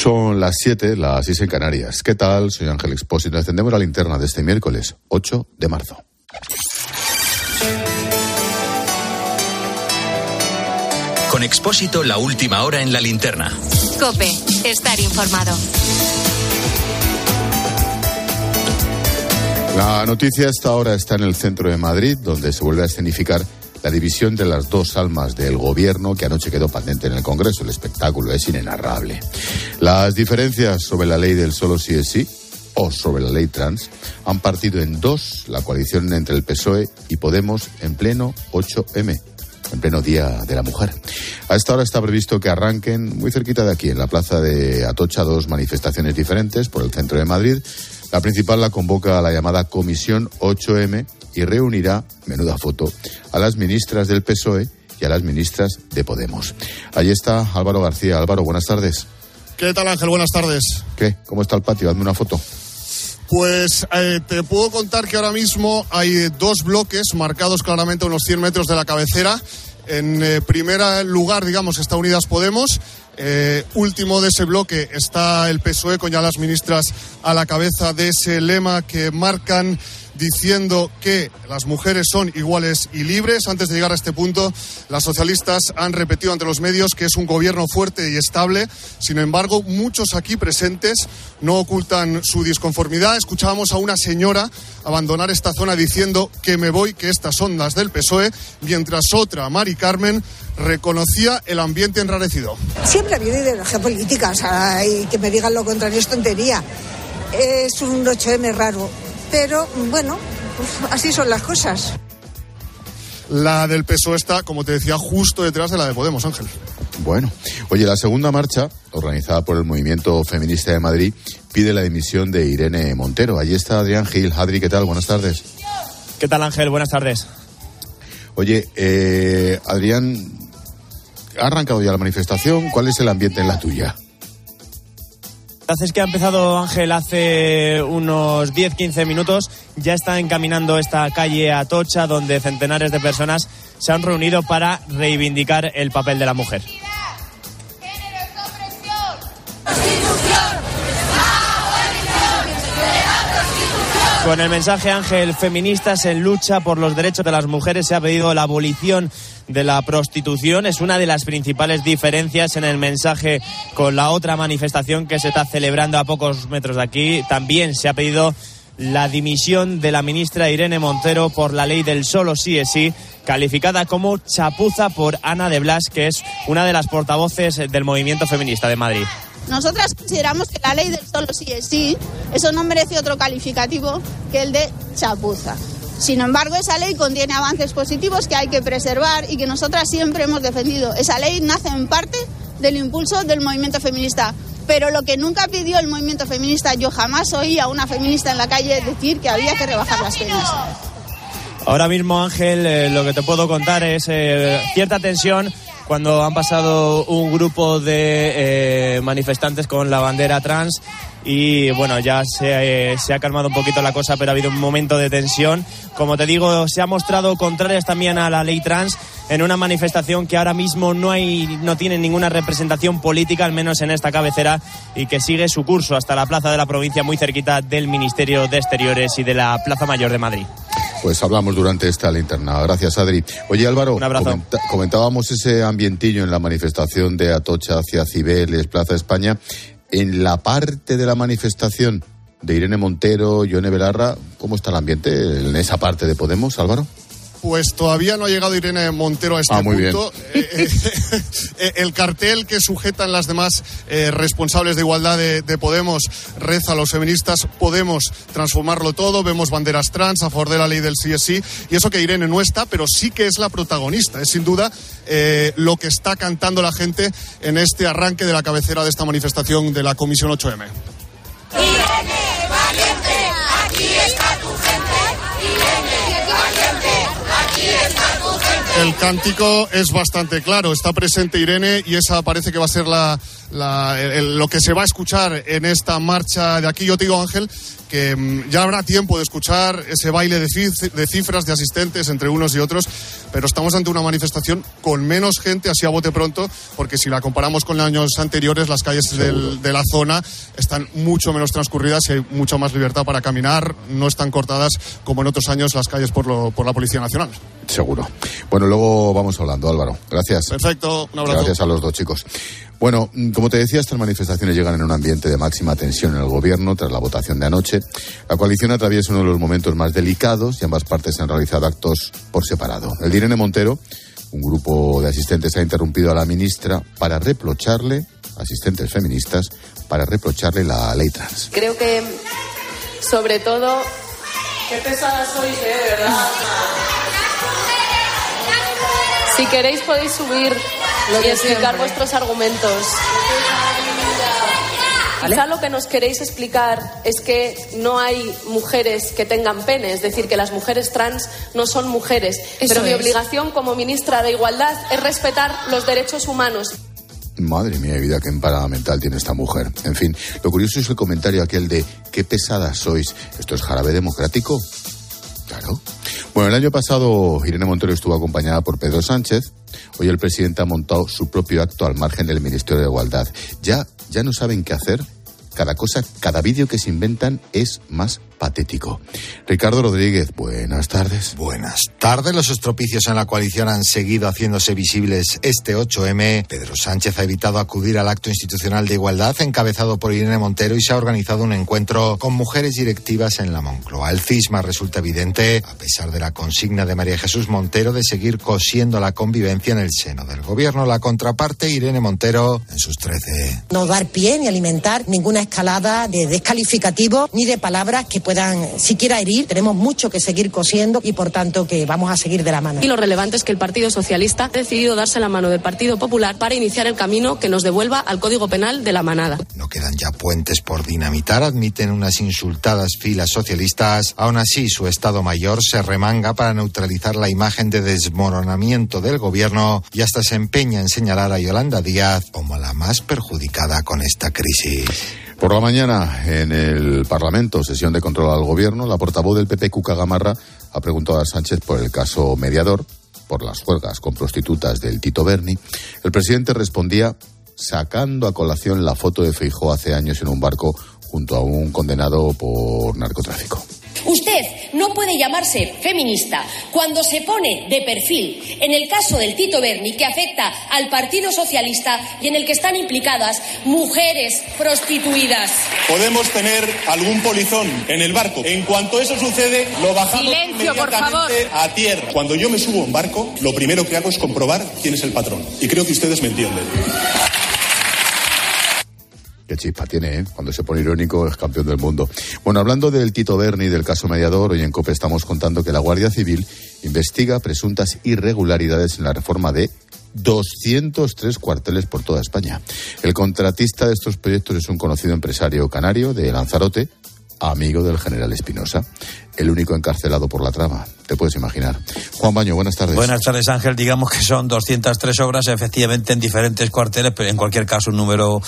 Son las 7, las 6 en Canarias. ¿Qué tal? Soy Ángel Expósito. Encendemos la linterna de este miércoles 8 de marzo. Con Expósito, la última hora en la linterna. Cope, estar informado. La noticia esta hora está en el centro de Madrid, donde se vuelve a escenificar la división de las dos almas del gobierno que anoche quedó patente en el Congreso. El espectáculo es inenarrable. Las diferencias sobre la ley del solo sí es sí o sobre la ley trans han partido en dos la coalición entre el PSOE y Podemos en pleno 8M en pleno Día de la Mujer. A esta hora está previsto que arranquen muy cerquita de aquí, en la plaza de Atocha, dos manifestaciones diferentes por el centro de Madrid. La principal la convoca a la llamada Comisión 8M y reunirá, menuda foto, a las ministras del PSOE y a las ministras de Podemos. Allí está Álvaro García. Álvaro, buenas tardes. ¿Qué tal Ángel? Buenas tardes. ¿Qué? ¿Cómo está el patio? Hazme una foto. Pues eh, te puedo contar que ahora mismo hay dos bloques marcados claramente unos 100 metros de la cabecera. En eh, primer lugar, digamos, está Unidas Podemos. Eh, último de ese bloque está el PSOE con ya las ministras a la cabeza de ese lema que marcan diciendo que las mujeres son iguales y libres. Antes de llegar a este punto, las socialistas han repetido ante los medios que es un gobierno fuerte y estable. Sin embargo, muchos aquí presentes no ocultan su disconformidad. Escuchábamos a una señora abandonar esta zona diciendo que me voy, que estas son las del PSOE, mientras otra, Mari Carmen, reconocía el ambiente enrarecido. Siempre ha habido ideología política, o sea, que me digan lo contrario es tontería. Es un 8M raro pero bueno, así son las cosas. La del PSOE está, como te decía, justo detrás de la de Podemos, Ángel. Bueno, oye, la segunda marcha, organizada por el Movimiento Feminista de Madrid, pide la dimisión de Irene Montero. Allí está Adrián Gil. Adri, ¿qué tal? Buenas tardes. ¿Qué tal, Ángel? Buenas tardes. Oye, eh, Adrián, ¿ha arrancado ya la manifestación? ¿Cuál es el ambiente en la tuya? Es que ha empezado Ángel hace unos 10-15 minutos. Ya está encaminando esta calle Atocha, donde centenares de personas se han reunido para reivindicar el papel de la mujer. Con el mensaje Ángel Feministas en lucha por los derechos de las mujeres se ha pedido la abolición de la prostitución. Es una de las principales diferencias en el mensaje con la otra manifestación que se está celebrando a pocos metros de aquí. También se ha pedido la dimisión de la ministra Irene Montero por la ley del solo sí es sí, calificada como chapuza por Ana de Blas, que es una de las portavoces del movimiento feminista de Madrid. Nosotras consideramos que la ley del solo sí es sí, eso no merece otro calificativo que el de chapuza. Sin embargo, esa ley contiene avances positivos que hay que preservar y que nosotras siempre hemos defendido. Esa ley nace en parte del impulso del movimiento feminista. Pero lo que nunca pidió el movimiento feminista, yo jamás oí a una feminista en la calle decir que había que rebajar las penas. Ahora mismo, Ángel, eh, lo que te puedo contar es eh, cierta tensión cuando han pasado un grupo de eh, manifestantes con la bandera trans y bueno, ya se, se, ha calmado un poquito la cosa, pero ha habido un momento de tensión. Como te digo, se ha mostrado contrarias también a la ley trans en una manifestación que ahora mismo no hay, no tiene ninguna representación política, al menos en esta cabecera, y que sigue su curso hasta la plaza de la provincia, muy cerquita del Ministerio de Exteriores y de la Plaza Mayor de Madrid. Pues hablamos durante esta linterna. Gracias, Adri. Oye, Álvaro, comentábamos ese ambientillo en la manifestación de Atocha hacia Cibeles, Plaza España en la parte de la manifestación de Irene Montero, Yone Belarra, ¿cómo está el ambiente en esa parte de Podemos, Álvaro? Pues todavía no ha llegado Irene Montero a este ah, punto. Eh, eh, eh, el cartel que sujetan las demás responsables de igualdad de, Podemos reza a los feministas. Podemos transformarlo todo. Vemos banderas trans a favor de la ley del CSI. Y eso que Irene no está, pero sí que es la protagonista. Es sin duda lo que está cantando la gente en este arranque de la cabecera de esta manifestación de la Comisión 8M. Irene, valiente, aquí está tu gente. Irene, valiente. El cántico es bastante claro. Está presente Irene y esa parece que va a ser la, lo que se va a escuchar en esta marcha de aquí. Yo te digo, Ángel, que mm, ya habrá tiempo de escuchar ese baile de, cifras de asistentes entre unos y otros, pero estamos ante una manifestación con menos gente, así a bote pronto, porque si la comparamos con años anteriores, las calles de la zona están mucho menos transcurridas y hay mucha más libertad para caminar, no están cortadas como en otros años las calles por, por la Policía Nacional. Seguro. Bueno, luego vamos hablando, Álvaro. Gracias. Perfecto, un abrazo. Gracias a los dos chicos. Bueno, mm, como te decía, estas manifestaciones llegan en un ambiente de máxima tensión en el gobierno tras la votación de anoche. La coalición atraviesa uno de los momentos más delicados y ambas partes han realizado actos por separado. El Direne Montero, un grupo de asistentes ha interrumpido a la ministra para reprocharle, asistentes feministas, para reprocharle la ley trans. Creo que, sobre todo, qué pesada sois, ¿eh? de verdad. Si queréis podéis subir y explicar vuestros argumentos. Quizá lo que nos queréis explicar es que no hay mujeres que tengan pene, es decir, que las mujeres trans no son mujeres. Pero mi obligación como ministra de Igualdad es respetar los derechos humanos. Madre mía, vida, qué emparada mental tiene esta mujer. En fin, lo curioso es el comentario aquel de qué pesadas sois. ¿Esto es jarabe democrático? Claro. Bueno, el año pasado Irene Montero estuvo acompañada por Pedro Sánchez. Hoy el presidente ha montado su propio acto al margen del Ministerio de Igualdad. Ya, ya no saben qué hacer. Cada cosa, cada vídeo que se inventan es más patético. Ricardo Rodríguez, buenas tardes. Buenas tardes. Los estropicios en la coalición han seguido haciéndose visibles este 8M. Pedro Sánchez ha evitado acudir al acto institucional de igualdad encabezado por Irene Montero y se ha organizado un encuentro con mujeres directivas en la Moncloa. El cisma resulta evidente a pesar de la consigna de María Jesús Montero de seguir cosiendo la convivencia en el seno del gobierno. La contraparte, Irene Montero, en sus 13. No dar pie ni alimentar ninguna escalada de descalificativo ni de palabras que puedan siquiera herir. Tenemos mucho que seguir cosiendo y por tanto que vamos a seguir de la mano. Y lo relevante es que el Partido Socialista ha decidido darse la mano del Partido Popular para iniciar el camino que nos devuelva al Código Penal de la manada. No quedan ya puentes por dinamitar, admiten unas insultadas filas socialistas. Aún así, su Estado Mayor se remanga para neutralizar la imagen de desmoronamiento del gobierno y hasta se empeña en señalar a Yolanda Díaz como la más perjudicada con esta crisis. Por la mañana, en el Parlamento, sesión de control al Gobierno, la portavoz del PP, Cuca Gamarra, ha preguntado a Sánchez por el caso mediador, por las juegas con prostitutas del Tito Berni. El presidente respondía sacando a colación la foto de Feijó hace años en un barco junto a un condenado por narcotráfico. Usted llamarse feminista cuando se pone de perfil en el caso del Tito Berni, que afecta al Partido Socialista y en el que están implicadas mujeres prostituidas. Podemos tener algún polizón en el barco. En cuanto eso sucede, lo bajamos Silencio, por favor. a tierra. Cuando yo me subo a un barco, lo primero que hago es comprobar quién es el patrón. Y creo que ustedes me entienden. Qué chispa tiene, ¿eh? Cuando se pone irónico es campeón del mundo. Bueno, hablando del Tito Berni, del caso mediador, hoy en COPE estamos contando que la Guardia Civil investiga presuntas irregularidades en la reforma de 203 cuarteles por toda España. El contratista de estos proyectos es un conocido empresario canario de Lanzarote, amigo del general Espinosa, el único encarcelado por la trama te puedes imaginar. Juan Baño, buenas tardes. Buenas tardes, Ángel. Digamos que son 203 obras, efectivamente, en diferentes cuarteles, pero en cualquier caso un número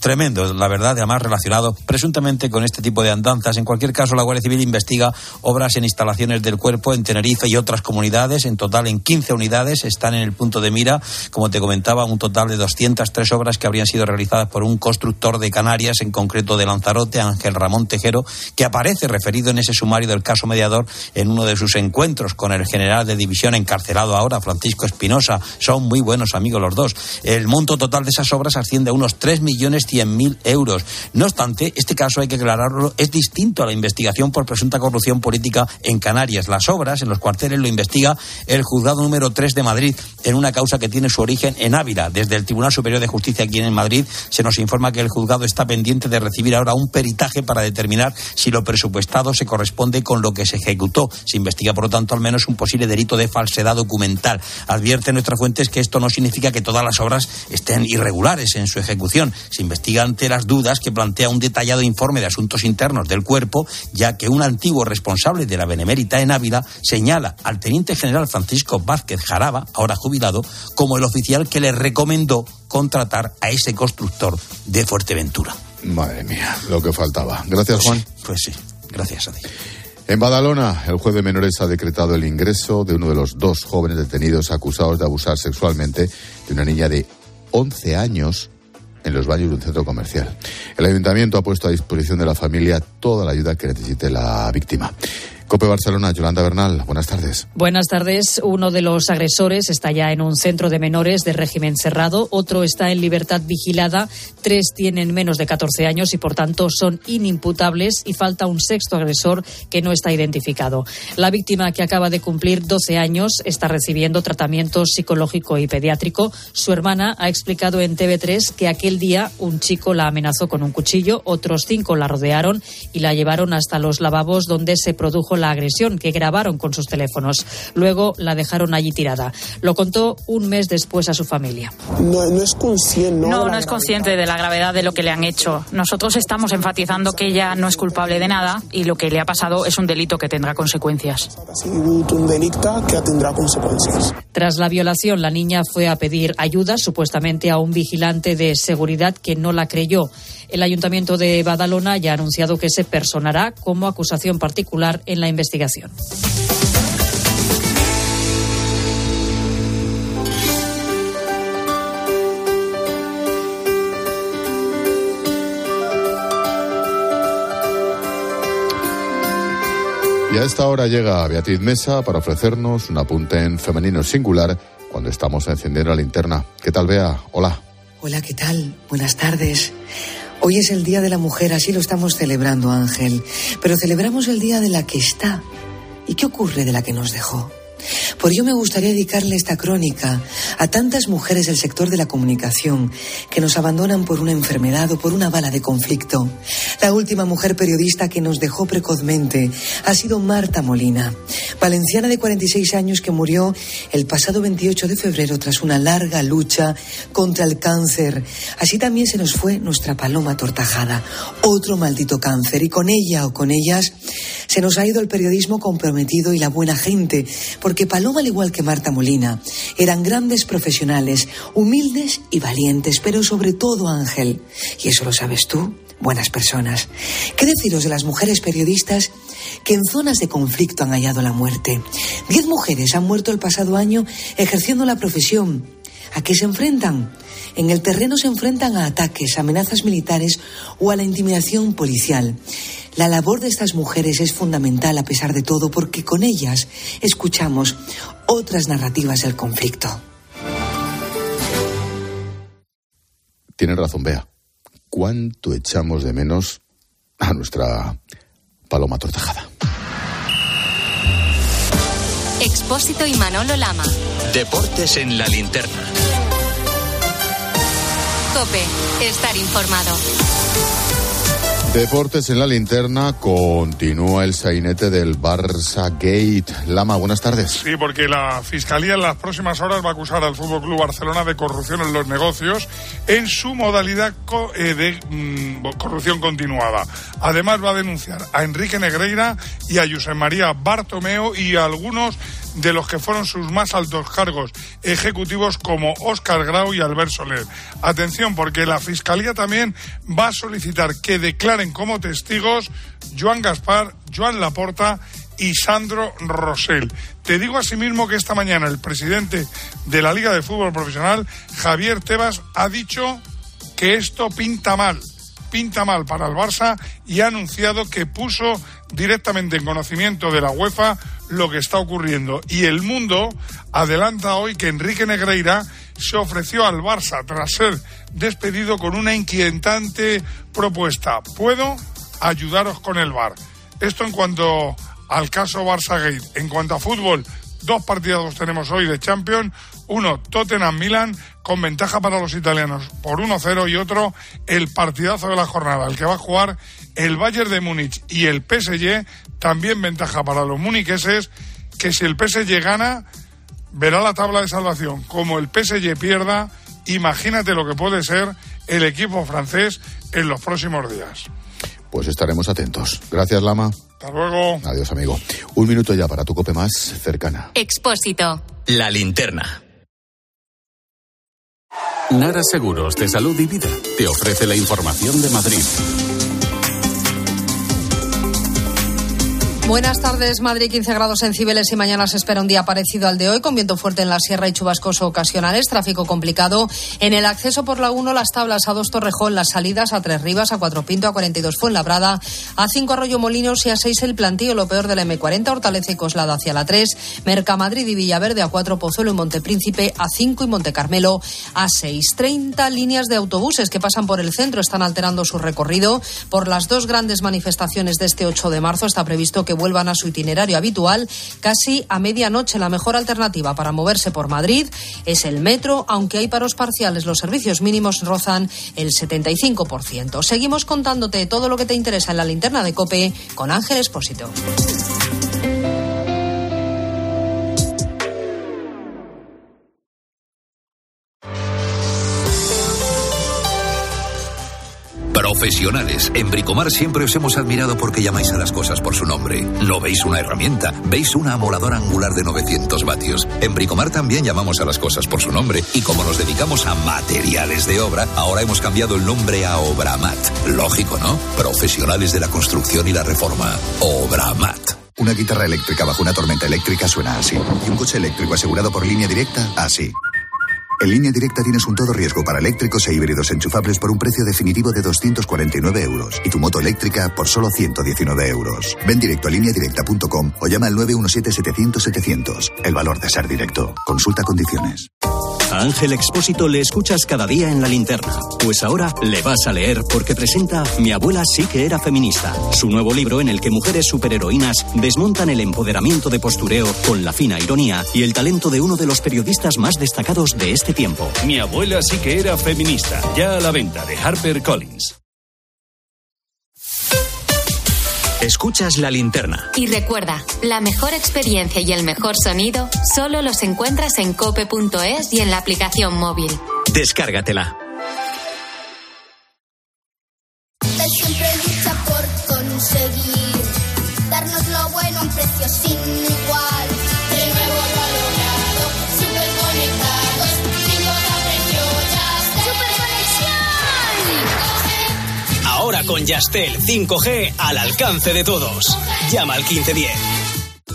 tremendo, la verdad, además relacionado presuntamente con este tipo de andanzas. En cualquier caso, la Guardia Civil investiga obras en instalaciones del cuerpo en Tenerife y otras comunidades. En total, en 15 unidades están en el punto de mira. Como te comentaba, un total de 203 obras que habrían sido realizadas por un constructor de Canarias, en concreto de Lanzarote, Ángel Ramón Tejero, que aparece referido en ese sumario del caso mediador en uno de sus encuentros con el general de división encarcelado ahora, Francisco Espinosa. Son muy buenos amigos los dos. El monto total de esas obras asciende a unos 3.100.000 euros. No obstante, este caso hay que aclararlo, es distinto a la investigación por presunta corrupción política en Canarias. Las obras en los cuarteles lo investiga el juzgado número 3 de Madrid en una causa que tiene su origen en Ávila. Desde el Tribunal Superior de Justicia aquí en Madrid se nos informa que el juzgado está pendiente de recibir ahora un peritaje para determinar si lo presupuestado se corresponde con lo que se ejecutó. Se investiga por tanto, al menos un posible delito de falsedad documental. Advierte nuestras fuentes que esto no significa que todas las obras estén irregulares en su ejecución, Se investiga ante las dudas que plantea un detallado informe de asuntos internos del cuerpo, ya que un antiguo responsable de la Benemérita en Ávila señala al teniente general Francisco Vázquez Jaraba, ahora jubilado, como el oficial que le recomendó contratar a ese constructor de Fuerteventura. Madre mía, lo que faltaba. Gracias, Juan. Pues sí, gracias a ti. En Badalona, el juez de menores ha decretado el ingreso de uno de los dos jóvenes detenidos acusados de abusar sexualmente de una niña de 11 años en los baños de un centro comercial. El ayuntamiento ha puesto a disposición de la familia toda la ayuda que necesite la víctima. Cope Barcelona, Yolanda Bernal, buenas tardes. Buenas tardes. Uno de los agresores está ya en un centro de menores de régimen cerrado, otro está en libertad vigilada, tres tienen menos de 14 años y por tanto son inimputables y falta un sexto agresor que no está identificado. La víctima que acaba de cumplir 12 años está recibiendo tratamiento psicológico y pediátrico. Su hermana ha explicado en TV3 que aquel día un chico la amenazó con un cuchillo, otros cinco la rodearon y la llevaron hasta los lavabos donde se produjo la agresión que grabaron con sus teléfonos. Luego la dejaron allí tirada. Lo contó un mes después a su familia. No, no es consciente. No, no, no es consciente de la gravedad de lo que le han hecho. Nosotros estamos enfatizando que ella no es culpable de nada y lo que le ha pasado es un delito que tendrá consecuencias. Tras la violación, la niña fue a pedir ayuda supuestamente a un vigilante de seguridad que no la creyó. El Ayuntamiento de Badalona ya ha anunciado que se personará como acusación particular en la investigación. Y a esta hora llega Beatriz Mesa para ofrecernos un apunte en femenino singular cuando estamos encendiendo la linterna. ¿Qué tal, Bea? Hola. Hola, ¿qué tal? Buenas tardes. Hoy es el Día de la Mujer, así lo estamos celebrando, Ángel. Pero celebramos el Día de la que está. ¿Y qué ocurre de la que nos dejó? Por ello me gustaría dedicarle esta crónica a tantas mujeres del sector de la comunicación que nos abandonan por una enfermedad o por una bala de conflicto. La última mujer periodista que nos dejó precozmente ha sido Marta Molina, valenciana de 46 años que murió el pasado 28 de febrero tras una larga lucha contra el cáncer. Así también se nos fue nuestra paloma tortajada, otro maldito cáncer, y con ella o con ellas se nos ha ido el periodismo comprometido y la buena gente, porque Paloma, al igual que Marta Molina, eran grandes profesionales, humildes y valientes, pero sobre todo Ángel, y eso lo sabes tú, buenas personas. ¿Qué deciros de las mujeres periodistas que en zonas de conflicto han hallado la muerte? Diez mujeres han muerto el pasado año ejerciendo la profesión. ¿A qué se enfrentan? En el terreno se enfrentan a ataques, amenazas militares o a la intimidación policial. La labor de estas mujeres es fundamental a pesar de todo porque con ellas escuchamos otras narrativas del conflicto. Tienes razón, Bea. ¿Cuánto echamos de menos a nuestra paloma tortajada? Expósito y Manolo Lama. Deportes en la linterna. Cope, estar informado. Deportes en la linterna continúa el sainete del Barça Gate. Lama, buenas tardes. Sí, porque la Fiscalía en las próximas horas va a acusar al Fútbol Club Barcelona de corrupción en los negocios en su modalidad eh, de mm, corrupción continuada. Además va a denunciar a Enrique Negreira y a José María Bartomeo y a algunos de los que fueron sus más altos cargos ejecutivos como Óscar Grau y Albert Soler. Atención, porque la Fiscalía también va a solicitar que declaren como testigos Joan Gaspar, Joan Laporta y Sandro Rosell. Te digo asimismo que esta mañana el presidente de la Liga de Fútbol Profesional, Javier Tebas, ha dicho que esto pinta mal, pinta mal para el Barça y ha anunciado que puso directamente en conocimiento de la UEFA lo que está ocurriendo. Y el mundo adelanta hoy que Enrique Negreira se ofreció al Barça tras ser despedido con una inquietante propuesta. ¿Puedo ayudaros con el VAR? Esto en cuanto al caso Barça Gate. En cuanto a fútbol, dos partidos tenemos hoy de Champions. Uno, Tottenham-Milan, con ventaja para los italianos por 1-0 y otro, el partidazo de la jornada, el que va a jugar el Bayern de Múnich y el PSG, también ventaja para los muniqueses, que si el PSG gana, verá la tabla de salvación. Como el PSG pierda, imagínate lo que puede ser el equipo francés en los próximos días. Pues estaremos atentos. Gracias, Lama. Hasta luego. Adiós, amigo. Un minuto ya para tu cope más cercana. Expósito. La linterna. Nara Seguros de Salud y Vida te ofrece la información de Madrid. Buenas tardes, Madrid 15 grados en Cibeles y mañana se espera un día parecido al de hoy con viento fuerte en la sierra y chubascoso ocasionales, tráfico complicado en el acceso por la 1, las tablas a 2 Torrejón, las salidas a 3 Rivas, a 4 Pinto, a 42 Fuenlabrada, a 5 Arroyo Molinos y a 6 el plantío, lo peor de la M40, Hortaleza y Coslada hacia la 3, Mercamadrid y Villaverde a 4 Pozuelo y Montepríncipe, a 5 y Monte Carmelo a 6. 30 líneas de autobuses que pasan por el centro están alterando su recorrido. Por las dos grandes manifestaciones de este 8 de marzo está previsto que vuelvan a su itinerario habitual casi a medianoche. La mejor alternativa para moverse por Madrid es el metro, aunque hay paros parciales. Los servicios mínimos rozan el 75%. Seguimos contándote todo lo que te interesa en la linterna de Cope con Ángel Espósito. Profesionales. En Bricomar siempre os hemos admirado porque llamáis a las cosas por su nombre. No veis una herramienta, veis una amoladora angular de 900 vatios. En Bricomar también llamamos a las cosas por su nombre y como nos dedicamos a materiales de obra, ahora hemos cambiado el nombre a Obramat. Lógico, ¿no? Profesionales de la construcción y la reforma. Obramat. Una guitarra eléctrica bajo una tormenta eléctrica suena así. Y un coche eléctrico asegurado por línea directa, así. En línea directa tienes un todo riesgo para eléctricos e híbridos enchufables por un precio definitivo de 249 euros y tu moto eléctrica por solo 119 euros. Ven directo a lineadirecta.com o llama al 917-700-700. El valor de ser directo. Consulta condiciones. Ángel Expósito le escuchas cada día en la linterna. Pues ahora le vas a leer porque presenta Mi abuela sí que era feminista. Su nuevo libro en el que mujeres superheroínas desmontan el empoderamiento de postureo con la fina ironía y el talento de uno de los periodistas más destacados de este tiempo. Mi abuela sí que era feminista. Ya a la venta de Harper Collins. Escuchas la linterna. Y recuerda, la mejor experiencia y el mejor sonido solo los encuentras en cope.es y en la aplicación móvil. Descárgatela. Yastel 5G al alcance de todos. Llama al 1510.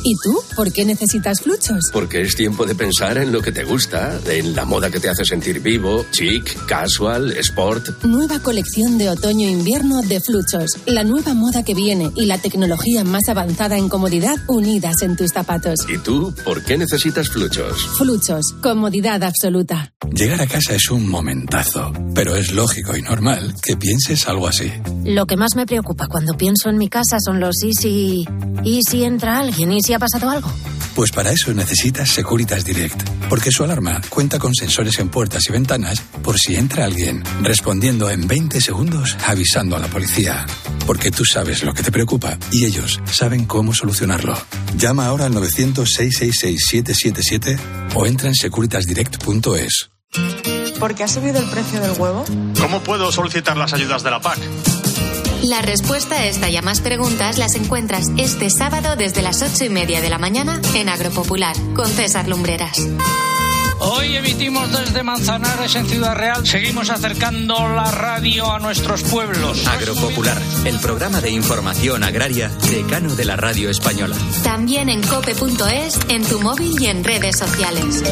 ¿Y tú? ¿Por qué necesitas fluchos? Porque es tiempo de pensar en lo que te gusta, en la moda que te hace sentir vivo, chic, casual, sport. Nueva colección de otoño-invierno de Fluchos. La nueva moda que viene y la tecnología más avanzada en comodidad unidas en tus zapatos. ¿Y tú por qué necesitas fluchos? Fluchos. Comodidad absoluta. Llegar a casa es un momentazo, pero es lógico y normal que pienses algo así. Lo que más me preocupa cuando pienso en mi casa son los y si... ¿Y si entra alguien? ¿Y si ha pasado algo? Pues para eso necesitas Securitas Direct, porque su alarma cuenta con sensores en puertas y ventanas por si entra alguien, respondiendo en 20 segundos avisando a la policía. Porque tú sabes lo que te preocupa y ellos saben cómo solucionarlo. Llama ahora al 900-666-777 o entra en securitasdirect.es. ¿Por qué ha subido el precio del huevo? ¿Cómo puedo solicitar las ayudas de la PAC? La respuesta a esta y a más preguntas las encuentras este sábado desde las ocho y media de la mañana en Agropopular con César Lumbreras. Hoy emitimos desde Manzanares en Ciudad Real. Seguimos acercando la radio a nuestros pueblos. Agropopular, el programa de información agraria decano de la radio española. También en cope.es, en tu móvil y en redes sociales.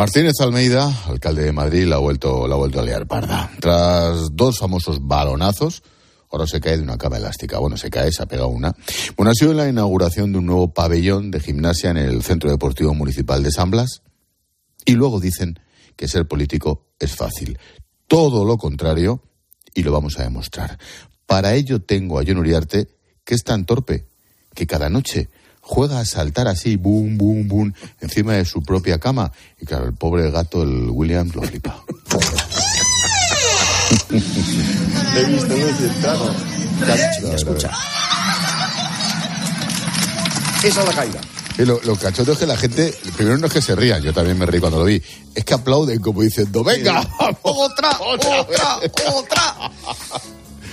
Martínez Almeida, alcalde de Madrid, la ha vuelto, la a liar parda. Tras dos famosos balonazos, ahora se cae de una cama elástica. Bueno, se cae, se ha pegado una. Bueno, ha sido la inauguración de un nuevo pabellón de gimnasia en el Centro Deportivo Municipal de San Blas. Y luego dicen que ser político es fácil. Todo lo contrario, y lo vamos a demostrar. Para ello tengo a John Uriarte, que es tan torpe que cada noche juega a saltar así, boom, boom, boom, encima de su propia cama. Y claro, el pobre gato, el Williams, lo flipa. He visto muy. Escucha. Esa es la caída. Y lo, lo cachondo es que la gente, primero no es que se rían, yo también me reí cuando lo vi, es que aplauden como diciendo, venga, otra, otra, otra.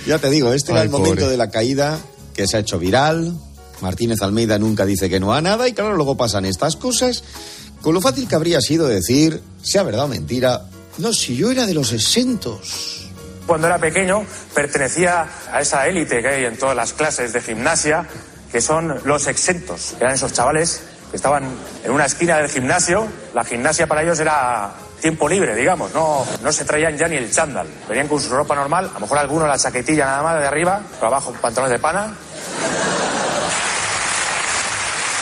Ya te digo, este era Ay, el momento pobre. de la caída que se ha hecho viral. Martínez Almeida nunca dice que no a nada y claro, luego pasan estas cosas. Con lo fácil que habría sido decir, sea verdad o mentira, no, si yo era de los exentos. Cuando era pequeño pertenecía a esa élite que hay en todas las clases de gimnasia, que son los exentos. Eran esos chavales que estaban en una esquina del gimnasio. La gimnasia para ellos era tiempo libre, digamos. No, no se traían ya ni el chándal. Venían con su ropa normal, a lo mejor alguno la chaquetilla nada más de arriba, pero abajo pantalones de pana.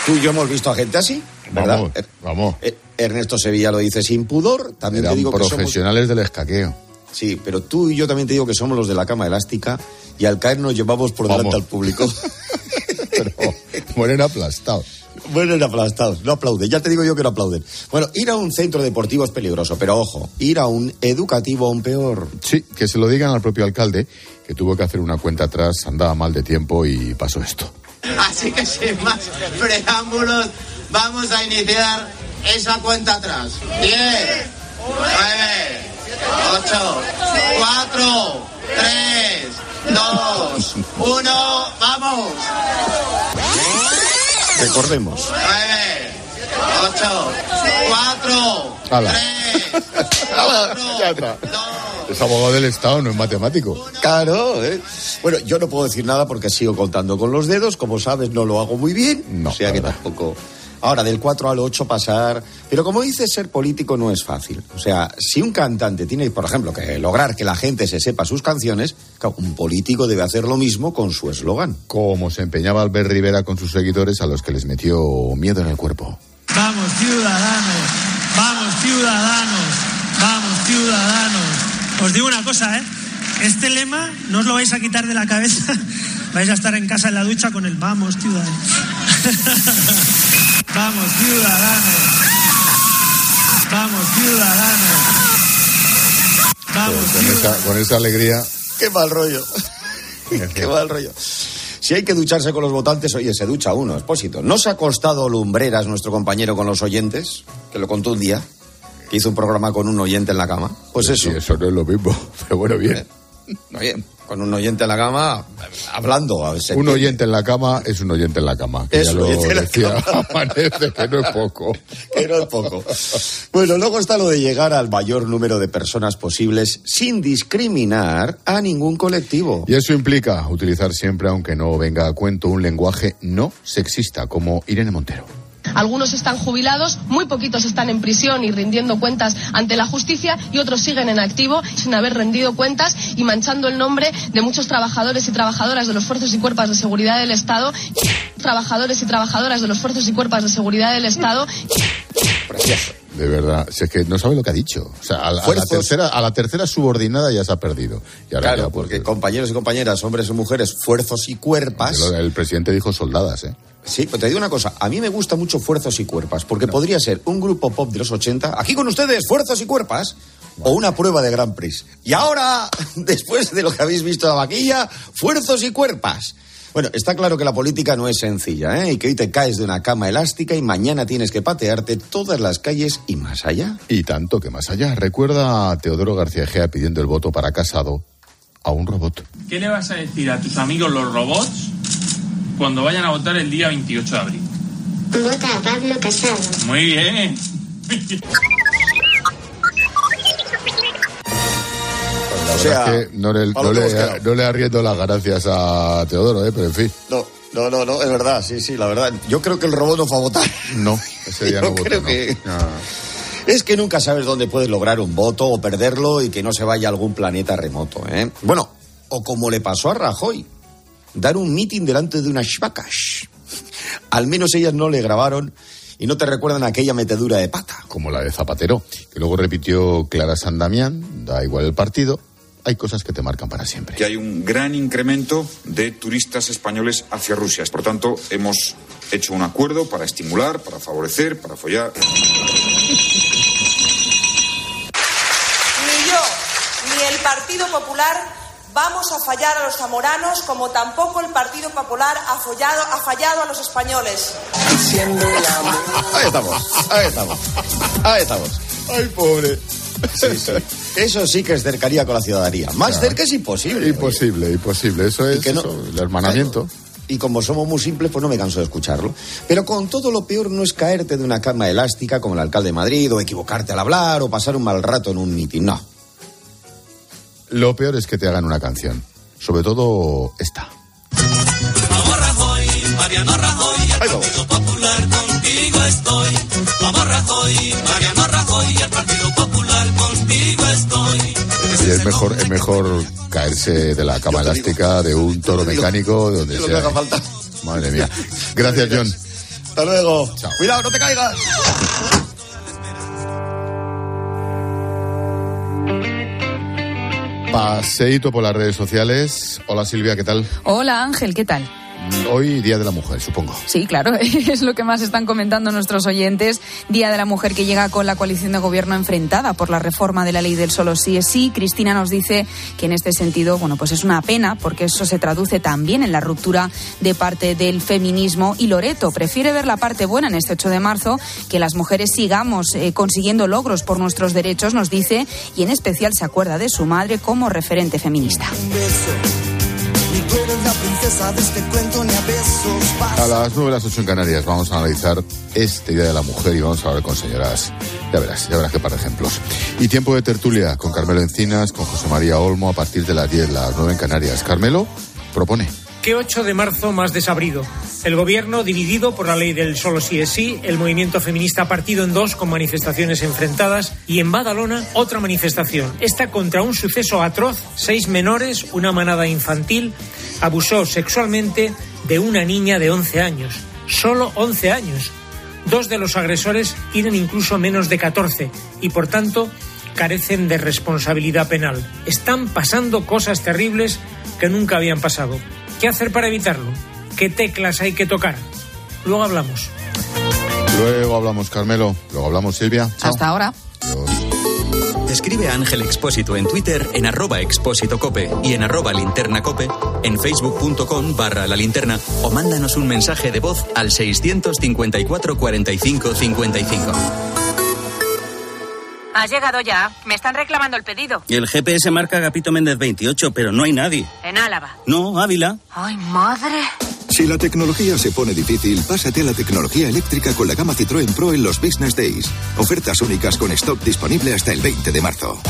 Tú y yo hemos visto a gente así, ¿verdad? Vamos, vamos. Eh, Ernesto Sevilla lo dice sin pudor. También te digo que somos profesionales del escaqueo. Sí, pero tú y yo también te digo que somos los de la cama elástica y al caer nos llevamos por delante al público. Mueren aplastados. Mueren aplastados, no aplauden. Ya te digo yo que no aplauden. Bueno, ir a un centro deportivo es peligroso, pero ojo, ir a un educativo aún peor. Sí, que se lo digan al propio alcalde, que tuvo que hacer una cuenta atrás, andaba mal de tiempo y pasó esto. Así que sin más preámbulos, vamos a iniciar esa cuenta atrás. 10, 9, 8, 4, 3, 2, 1, vamos. Recordemos. 9, 8, 4, ¡Hala! Ya está. Es abogado del Estado, no es matemático. Claro, ¿eh? Bueno, yo no puedo decir nada porque sigo contando con los dedos. Como sabes, no lo hago muy bien. No, o sea que tampoco. Ahora, del 4 al 8 pasar. Pero como dices, ser político no es fácil. O sea, si un cantante tiene, por ejemplo, que lograr que la gente se sepa sus canciones, claro, un político debe hacer lo mismo con su eslogan. Como se empeñaba Albert Rivera con sus seguidores a los que les metió miedo en el cuerpo. Vamos, ciudadanos, vamos, ciudadanos, vamos, ciudadanos. Os digo una cosa, ¿eh? Este lema no os lo vais a quitar de la cabeza. Vais a estar en casa en la ducha con el vamos, ciudadanos. vamos, ciudadanos. Vamos, ciudadanos. Vamos, Con esa, con esa alegría. ¡Qué mal rollo! ¡Qué mal rollo! Si hay que ducharse con los votantes, oye, se ducha uno, expósito. ¿No se ha costado lumbreras nuestro compañero con los oyentes? Que lo contó un día, que hizo un programa con un oyente en la cama. Pues eso. Sí, eso no es lo mismo. Pero bueno, bien. Oye, con un oyente en la cama, hablando. a se Un oyente en la cama es un oyente en la cama. Que Es ya lo decía. Amanece, que no es poco. que no es poco. Bueno, luego está lo de llegar al mayor número de personas posibles sin discriminar a ningún colectivo. Y eso implica utilizar siempre, aunque no venga a cuento, un lenguaje no sexista, como Irene Montero. Algunos están jubilados, muy poquitos están en prisión y rindiendo cuentas ante la justicia y otros siguen en activo sin haber rendido cuentas y manchando el nombre de muchos trabajadores y trabajadoras de los fuerzas y cuerpos de seguridad del Estado, trabajadores y trabajadoras de los fuerzas y cuerpos de seguridad del Estado. De verdad, si es que no sabe lo que ha dicho. O sea, a la, a la Fuerzos. tercera, a la tercera subordinada ya se ha perdido. Y ahora Claro, ya, pues, porque compañeros y compañeras, hombres y mujeres, fuerzos y cuerpas. el, el presidente dijo soldadas, ¿eh? Sí, pero te digo una cosa, a mí me gusta mucho Fuerzos y Cuerpas, porque podría ser un grupo pop de los 80, aquí con ustedes, Fuerzos y Cuerpas, o una prueba de Grand Prix. Y ahora, después de lo que habéis visto en la vaquilla, Fuerzos y Cuerpas. Bueno, está claro que la política no es sencilla, ¿eh? Y que hoy te caes de una cama elástica y mañana tienes que patearte todas las calles y más allá. Y tanto que más allá. Recuerda a Teodoro García Egea pidiendo el voto para Casado a un robot. ¿Qué le vas a decir a tus amigos los robots cuando vayan a votar el día 28 de abril? Vota a Pablo Casado. Muy bien. La O verdad sea, es que no le, no le, no le arriendo las gracias a Teodoro, ¿eh? Pero en fin. No, no, no, no, es verdad, sí, sí, la verdad. Yo creo que el robot no fue a votar. No, ese día Yo no votó, creo no. que-. Es que nunca sabes dónde puedes lograr un voto o perderlo y que no se vaya a algún planeta remoto, ¿eh? Bueno, o como le pasó a Rajoy, dar un mitin delante de unas vacas. Al menos ellas no le grabaron y no te recuerdan aquella metedura de pata. Como la de Zapatero, que luego repitió Clara San Damián, da igual el partido, hay cosas que te marcan para siempre. que hay un gran incremento de turistas españoles hacia Rusia. Por tanto, hemos hecho un acuerdo para estimular, para favorecer, para follar. Ni yo ni el Partido Popular vamos a fallar a los zamoranos como tampoco el Partido Popular ha fallado, ha fallado a los españoles. Ahí estamos, ahí estamos, ahí estamos. Ay, pobre. Sí, sí. Eso sí que es cercanía con la ciudadanía. Más Claro. cerca es imposible. Imposible, imposible. Eso es que no- eso, el hermanamiento. Y como somos muy simples, pues no me canso de escucharlo. Pero con todo lo peor no es caerte de una cama elástica como el alcalde de Madrid, o equivocarte al hablar, o pasar un mal rato en un mitin. No. Lo peor es que te hagan una canción. Sobre todo esta. Vamos Rajoy, Mariano Rajoy, el Partido Popular contigo estoy. Vamos Rajoy, Mariano Rajoy, el Partido Popular contigo estoy. Y es mejor, es mejor caerse de la cama elástica, de un toro mecánico, de donde sea. haga falta. Madre mía. Gracias, John. Hasta luego. Cuidado, no te caigas. Paseíto por las redes sociales. Hola Silvia, ¿qué tal? Hola Ángel, ¿qué tal? Hoy Día de la Mujer, supongo. Sí, claro, es lo que más están comentando nuestros oyentes. Día de la Mujer que llega con la coalición de gobierno enfrentada por la reforma de la ley del solo sí es sí. Cristina nos dice que en este sentido, bueno, pues es una pena porque eso se traduce también en la ruptura de parte del feminismo y Loreto prefiere ver la parte buena en este 8 de marzo, que las mujeres sigamos eh, consiguiendo logros por nuestros derechos, nos dice, y en especial se acuerda de su madre como referente feminista. Ni tú eres A las 9 las 8 en Canarias vamos a analizar este Día de la Mujer y vamos a hablar con señoras. Ya verás, ya verás qué par de ejemplos. Y tiempo de tertulia con Carmelo Encinas, con José María Olmo a partir de las 10, las 9 en Canarias. Carmelo propone. ¿Qué 8 de marzo más desabrido? El gobierno dividido por la ley del solo sí es sí, el movimiento feminista partido en dos con manifestaciones enfrentadas y en Badalona otra manifestación. Esta contra un suceso atroz. Seis menores, una manada infantil, abusó sexualmente de una niña de 11 años. Solo 11 años. Dos de los agresores tienen incluso menos de 14 y por tanto carecen de responsabilidad penal. Están pasando cosas terribles que nunca habían pasado. ¿Qué hacer para evitarlo? ¿Qué teclas hay que tocar? Luego hablamos. Luego hablamos, Carmelo. Luego hablamos, Silvia. Chao. Hasta ahora. Escribe a Ángel Expósito en Twitter en arroba expósito cope y en arroba linterna cope, en facebook.com barra la linterna o mándanos un mensaje de voz al 654 45 55. Has llegado ya. Me están reclamando el pedido. El GPS marca Agapito Méndez 28, pero no hay nadie. En Álava. No, Ávila. Ay, madre. Si la tecnología se pone difícil, pásate a la tecnología eléctrica con la gama Citroën Pro en los Business Days. Ofertas únicas con stock disponible hasta el 20 de marzo.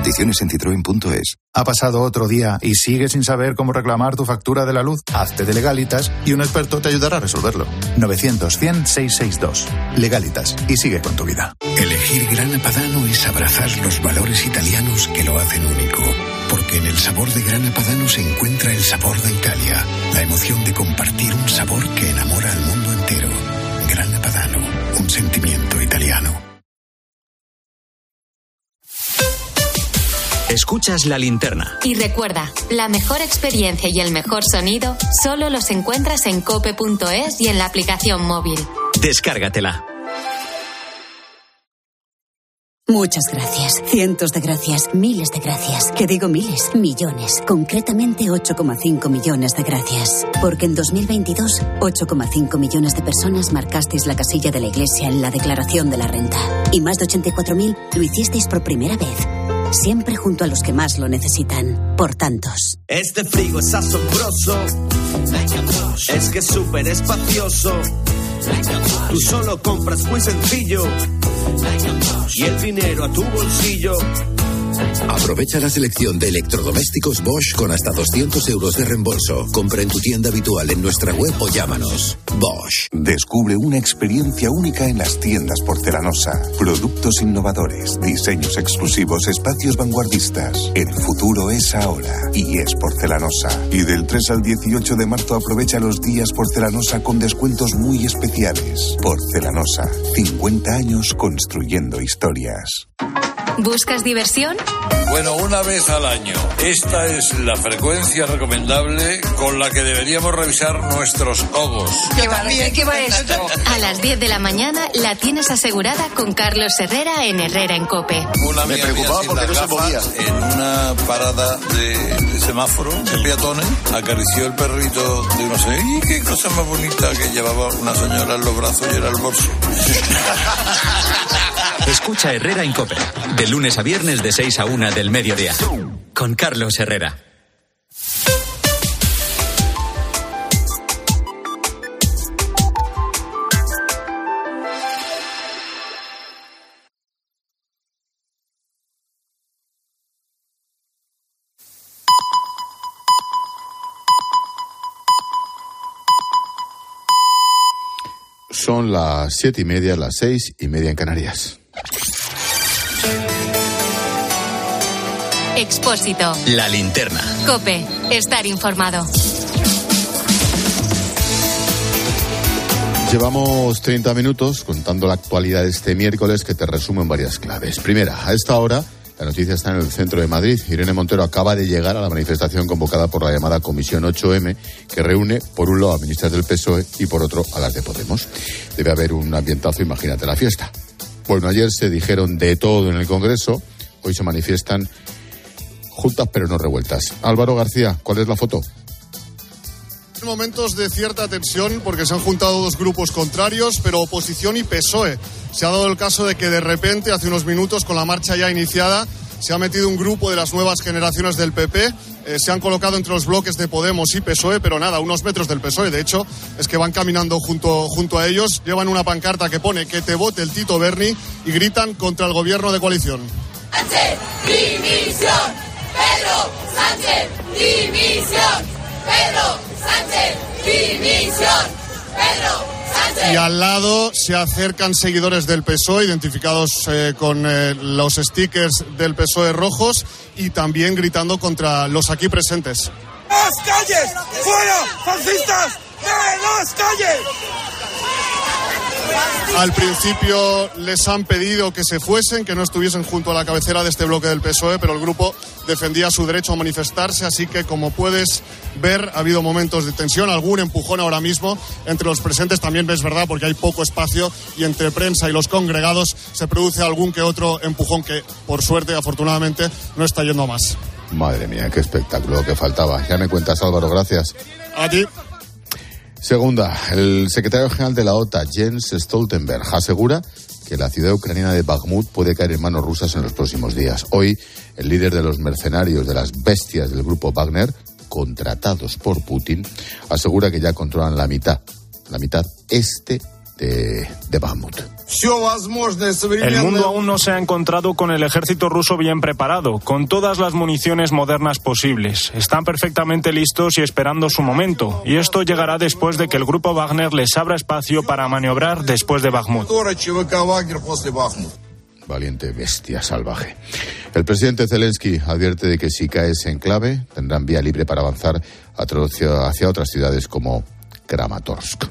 Condiciones. Ha pasado otro día y sigues sin saber cómo reclamar tu factura de la luz. Hazte de Legalitas y un experto te ayudará a resolverlo. 900-100-662. Legalitas y sigue con tu vida. Elegir Grana Padano es abrazar los valores italianos que lo hacen único. Porque en el sabor de Grana Padano se encuentra el sabor de Italia, la emoción de compartir un sabor que enamora al mundo entero. Grana Padano, un sentimiento italiano. Escuchas la linterna. Y recuerda, la mejor experiencia y el mejor sonido solo los encuentras en cope.es y en la aplicación móvil. Descárgatela. Muchas gracias, cientos de gracias, miles de gracias. Que digo miles, millones. Concretamente 8,5 millones de gracias. Porque en 2022, 8,5 millones de personas marcasteis la casilla de la Iglesia en la declaración de la renta. Y más de 84.000 lo hicisteis por primera vez. Siempre junto a los que más lo necesitan. Por tantos. Este frigo es asombroso. Es que es súper espacioso. Tú solo compras muy sencillo. Y el dinero a tu bolsillo. Aprovecha la selección de electrodomésticos Bosch con hasta 200 euros de reembolso. Compra en tu tienda habitual en nuestra web o llámanos. Bosch. Descubre una experiencia única en las tiendas porcelanosa. Productos innovadores, diseños exclusivos, espacios vanguardistas. El futuro es ahora y es porcelanosa. Y del 3 al 18 de marzo aprovecha los días porcelanosa con descuentos muy especiales. Porcelanosa, 50 años construyendo historias. ¿Buscas diversión? Bueno, una vez al año. Esta es la frecuencia recomendable con la que deberíamos revisar nuestros ojos. ¿Qué va, ¿Qué va esto? A las 10 de la mañana la tienes asegurada con Carlos Herrera en Herrera en Cope. Una Me preocupaba porque no se gafas, En una parada de, de semáforo de peatones, acarició el perrito de no sé, ¡y qué cosa más bonita que llevaba una señora en los brazos y era el bolso! Escucha Herrera en Cope. De lunes a viernes de 6 a 1 del mediodía. Con Carlos Herrera. Son las siete y media, las seis y media en Canarias. Expósito. La linterna. Cope. Estar informado. Llevamos 30 minutos contando la actualidad de este miércoles que te resumo en varias claves. Primera, a esta hora la noticia está en el centro de Madrid. Irene Montero acaba de llegar a la manifestación convocada por la llamada Comisión 8M, que reúne por un lado a ministras del PSOE y por otro a las de Podemos. Debe haber un ambientazo, imagínate la fiesta. Bueno, ayer se dijeron de todo en el Congreso, hoy se manifiestan juntas pero no revueltas. Álvaro García, ¿cuál es la foto? momentos de cierta tensión porque se han juntado dos grupos contrarios, pero oposición y PSOE. Se ha dado el caso de que de repente, hace unos minutos, con la marcha ya iniciada, se ha metido un grupo de las nuevas generaciones del PP, eh, se han colocado entre los bloques de Podemos y PSOE, pero nada, unos metros del PSOE. De hecho, es que van caminando junto, junto a ellos, llevan una pancarta que pone que te vote el Tito Berni y gritan contra el gobierno de coalición. Sánchez, dimisión. Pedro Sánchez, dimisión. Pedro Sánchez, dimisión. Pedro. Y al lado se acercan seguidores del PSOE, identificados eh, con eh, los stickers del PSOE rojos y también gritando contra los aquí presentes. ¡Las calles! ¡Fuera! ¡Fascistas! ¡De las calles! Al principio les han pedido que se fuesen, que no estuviesen junto a la cabecera de este bloque del PSOE, pero el grupo defendía su derecho a manifestarse, así que como puedes ver, ha habido momentos de tensión, algún empujón ahora mismo entre los presentes, también es verdad porque hay poco espacio y entre prensa y los congregados se produce algún que otro empujón que, por suerte, afortunadamente, no está yendo a más. Madre mía, qué espectáculo que faltaba. Ya me cuentas, Álvaro, gracias. A ti. Segunda, el secretario general de la OTAN, Jens Stoltenberg, asegura que la ciudad ucraniana de Bakhmut puede caer en manos rusas en los próximos días. Hoy, el líder de los mercenarios de las bestias del grupo Wagner, contratados por Putin, asegura que ya controlan la mitad, la mitad este de, de Bakhmut. El mundo aún no se ha encontrado con el ejército ruso bien preparado, con todas las municiones modernas posibles. Están perfectamente listos y esperando su momento. Y esto llegará después de que el grupo Wagner les abra espacio para maniobrar después de Bakhmut. Valiente bestia salvaje. El presidente Zelensky advierte de que si cae ese enclave, tendrán vía libre para avanzar hacia, hacia otras ciudades como Kramatorsk.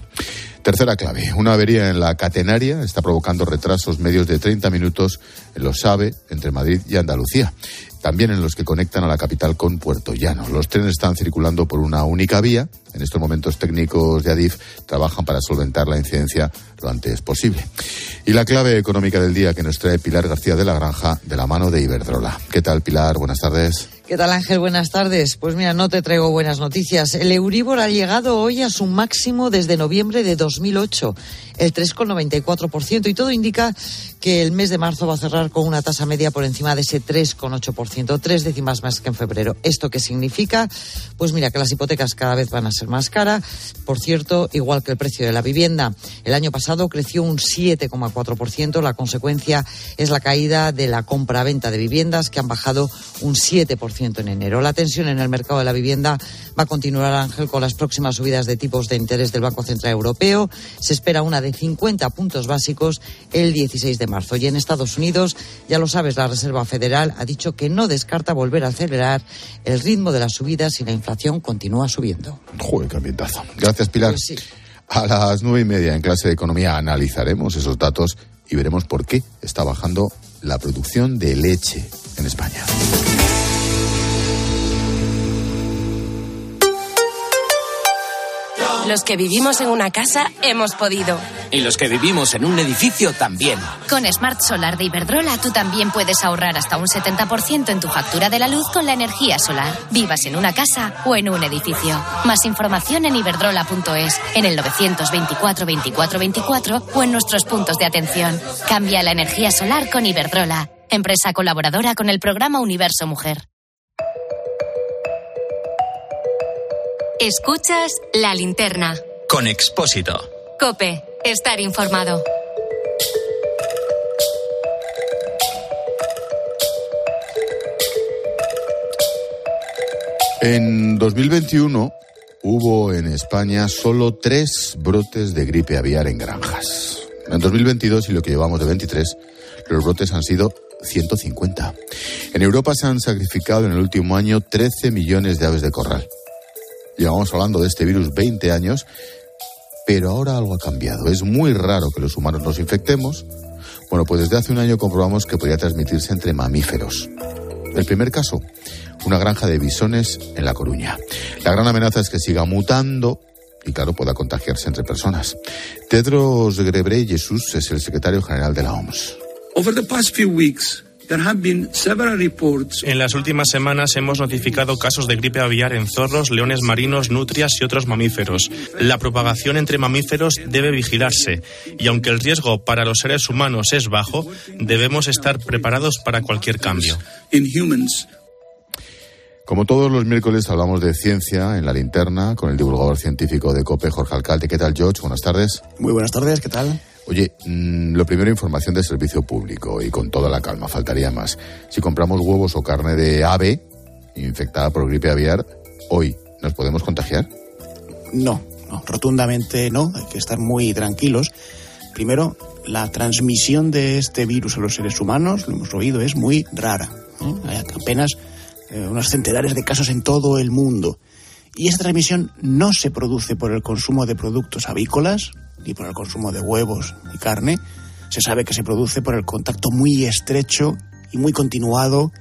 Tercera clave, una avería en la catenaria está provocando retrasos medios de 30 minutos en los AVE entre Madrid y Andalucía, también en los que conectan a la capital con Puerto Llano. Los trenes están circulando por una única vía. En estos momentos técnicos de Adif trabajan para solventar la incidencia lo antes posible. Y la clave económica del día que nos trae Pilar García de la Granja de la mano de Iberdrola. ¿Qué tal, Pilar? Buenas tardes. ¿Qué tal Ángel? Buenas tardes. Pues mira, no te traigo buenas noticias. El Euribor ha llegado hoy a su máximo desde noviembre de 2008, el 3,94%, y todo indica que el mes de marzo va a cerrar con una tasa media por encima de ese 3,8%, tres décimas más que en febrero. ¿Esto qué significa? Pues mira, que las hipotecas cada vez van a ser más caras, por cierto, igual que el precio de la vivienda. El año pasado creció un 7,4%, la consecuencia es la caída de la compra-venta de viviendas, que han bajado un 7% en enero. La tensión en el mercado de la vivienda va a continuar, Ángel, con las próximas subidas de tipos de interés del Banco Central Europeo. Se espera una de 50 puntos básicos el 16 de marzo. Y en Estados Unidos, ya lo sabes, la Reserva Federal ha dicho que no descarta volver a acelerar el ritmo de las subidas si la inflación continúa subiendo. Joder, qué ambientazo. Gracias, Pilar. A las nueve y media en clase de economía analizaremos esos datos y veremos por qué está bajando la producción de leche en España. Los que vivimos en una casa hemos podido. Y los que vivimos en un edificio también. Con Smart Solar de Iberdrola tú también puedes ahorrar hasta un 70% en tu factura de la luz con la energía solar. Vivas en una casa o en un edificio. Más información en iberdrola.es, en el 924 24 24 o en nuestros puntos de atención. Cambia la energía solar con Iberdrola, empresa colaboradora con el programa Universo Mujer. Escuchas la linterna. Con Expósito. Cope, estar informado. En 2021 hubo en España solo tres brotes de gripe aviar en granjas. En 2022 y lo que llevamos de 23, los brotes han sido 150. En Europa se han sacrificado en el último año 13 millones de aves de corral. Llevamos hablando de este virus 20 años, pero ahora algo ha cambiado. Es muy raro que los humanos nos infectemos. Bueno, pues desde hace un año comprobamos que podría transmitirse entre mamíferos. El primer caso, una granja de bisones en La Coruña. La gran amenaza es que siga mutando y, claro, pueda contagiarse entre personas. Tedros Ghebreyesus es el secretario general de la OMS. Over the past few weeks, there have been several reports. En las últimas semanas hemos notificado casos de gripe aviar en zorros, leones marinos, nutrias y otros mamíferos. La propagación entre mamíferos debe vigilarse y aunque el riesgo para los seres humanos es bajo, debemos estar preparados para cualquier cambio. In humans, Como todos los miércoles hablamos de ciencia en la linterna con el divulgador científico de COPE, Jorge Alcalde. ¿Qué tal, George? Buenas tardes. Muy buenas tardes, ¿qué tal? Oye, mm, lo primero, información de servicio público y con toda la calma, faltaría más. Si compramos huevos o carne de ave infectada por gripe aviar, hoy, ¿nos podemos contagiar? No, no, rotundamente no, hay que estar muy tranquilos. Primero, la transmisión de este virus a los seres humanos, lo hemos oído, es muy rara. Hay apenas eh, unos centenares de casos en todo el mundo. Y esa transmisión no se produce por el consumo de productos avícolas, ni por el consumo de huevos y carne. Se sabe que se produce por el contacto muy estrecho y muy continuado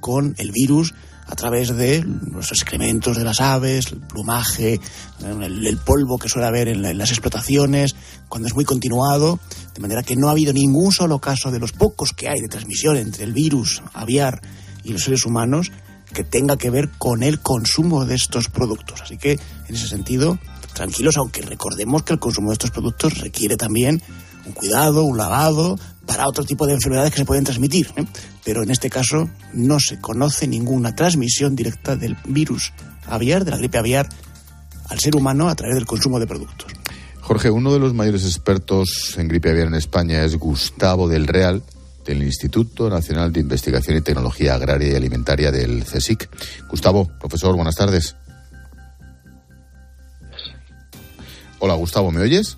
con el virus a través de los excrementos de las aves, el plumaje, el, polvo que suele haber en las explotaciones, cuando es muy continuado, de manera que no ha habido ningún solo caso de los pocos que hay de transmisión entre el virus aviar y los seres humanos que tenga que ver con el consumo de estos productos. Así que, en ese sentido, tranquilos, aunque recordemos que el consumo de estos productos requiere también un cuidado, un lavado, para otro tipo de enfermedades que se pueden transmitir. ¿eh? Pero en este caso no se conoce ninguna transmisión directa del virus aviar, de la gripe aviar, al ser humano a través del consumo de productos. Jorge, uno de los mayores expertos en gripe aviar en España es Gustavo del Real, del Instituto Nacional de Investigación y Tecnología Agraria y Alimentaria del CSIC. Gustavo, profesor, buenas tardes. Hola, Gustavo, ¿me oyes?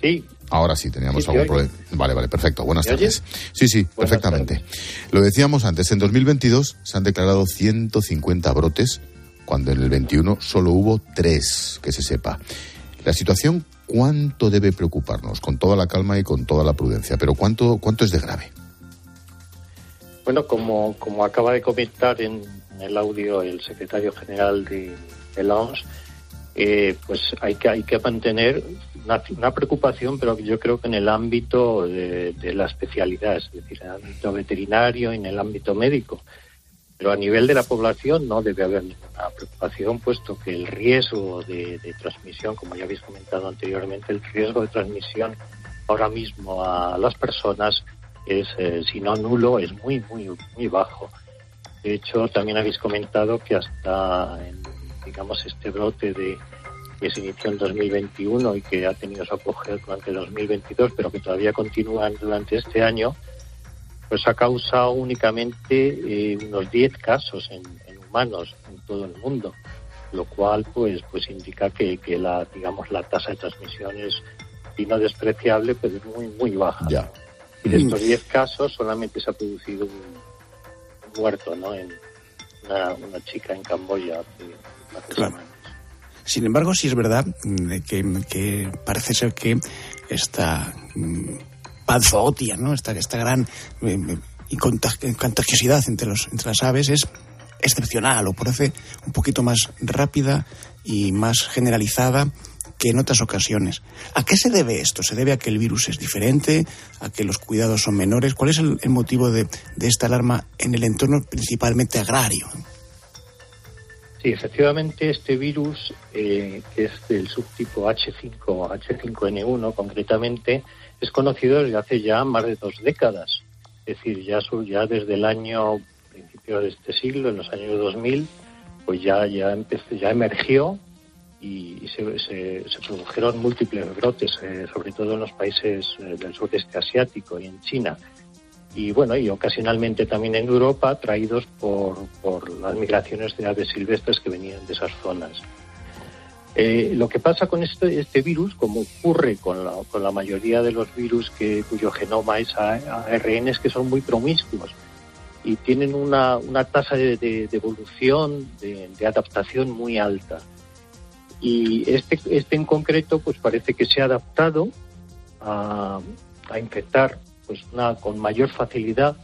Sí. Ahora sí, teníamos Sí, algún problema. Vale, vale, perfecto. Buenas ¿Me tardes. oyes? Sí, sí, Buenas perfectamente. Lo decíamos antes, en 2022 se han declarado 150 brotes, cuando en el 21 solo hubo tres, que se sepa. La situación, ¿cuánto debe preocuparnos? Con toda la calma y con toda la prudencia, pero ¿cuánto, cuánto es de grave? Bueno, como, como acaba de comentar en, en el audio el secretario general de, de la OMS, eh, pues hay que, hay que mantener una, preocupación, pero yo creo que en el ámbito de, de la especialidad, es decir, en el ámbito veterinario y en el ámbito médico. Pero a nivel de la población no debe haber ninguna preocupación, puesto que el riesgo de, de transmisión, como ya habéis comentado anteriormente, el riesgo de transmisión ahora mismo a las personas es, eh, si no nulo, es muy, muy, muy bajo. De hecho, también habéis comentado que hasta, en, digamos, este brote de que se inició en 2021 y que ha tenido su apogeo durante el 2022, pero que todavía continúan durante este año, pues ha causado únicamente eh, unos 10 casos en, en humanos en todo el mundo, lo cual pues pues indica que, que la digamos la tasa de transmisión es y no despreciable, pero es muy muy baja. Ya. Y de estos 10 casos solamente se ha producido un, un muerto, ¿no? En una, una chica en Camboya Claro. Sin embargo, sí es verdad mm, que, que parece ser que esta mm, panzootia, ¿no? Esta, esta gran eh, y contagiosidad entre, los, entre las aves es excepcional o parece un poquito más rápida y más generalizada que en otras ocasiones. ¿A qué se debe esto? ¿Se debe a que el virus es diferente? ¿A que los cuidados son menores? ¿Cuál es el, motivo de, esta alarma en el entorno principalmente agrario? Sí, efectivamente, este virus, eh, que es del subtipo H5, H5N1 concretamente, es conocido desde hace ya más de dos décadas. Es decir, ya, ya desde el año principio de este siglo, en los años 2000, pues ya, ya, empezó, ya emergió y, se, se, produjeron múltiples brotes, eh, sobre todo en los países eh, del sudeste asiático y en China. Y bueno, y ocasionalmente también en Europa, traídos por, por las migraciones de aves silvestres que venían de esas zonas. Eh, lo que pasa con este, este virus, como ocurre con la, con la mayoría de los virus que, cuyo genoma es ARN, es que son muy promiscuos y tienen una, una tasa de, evolución, de, adaptación muy alta. Y este, este en concreto, pues parece que se ha adaptado a, infectar una, con mayor facilidad,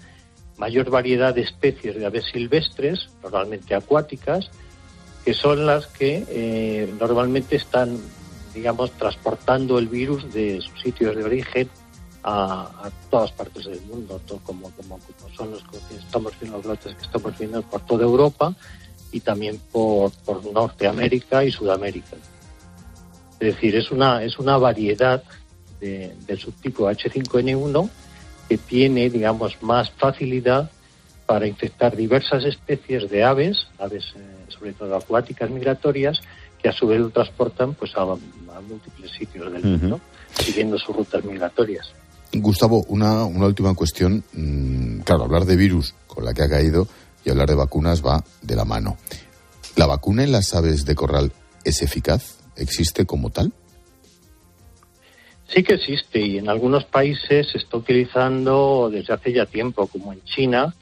mayor variedad de especies de aves silvestres, normalmente acuáticas, que son las que eh, normalmente están, digamos, transportando el virus de sus sitios de origen a, todas partes del mundo, como, son los que estamos viendo, los brotes que estamos viendo por toda Europa y también por, por Norteamérica y Sudamérica. Es decir, es una, es una variedad del subtipo H5N1 que tiene, digamos, más facilidad para infectar diversas especies de aves, aves eh, sobre todo acuáticas migratorias, que a su vez lo transportan pues a, múltiples sitios del mundo, siguiendo sus rutas migratorias. Gustavo, una, una última cuestión. Mm, claro, hablar de virus con la que ha caído y hablar de vacunas va de la mano. ¿La vacuna en las aves de corral es eficaz? ¿Existe como tal? Sí que existe y en algunos países se está utilizando desde hace ya tiempo, como en China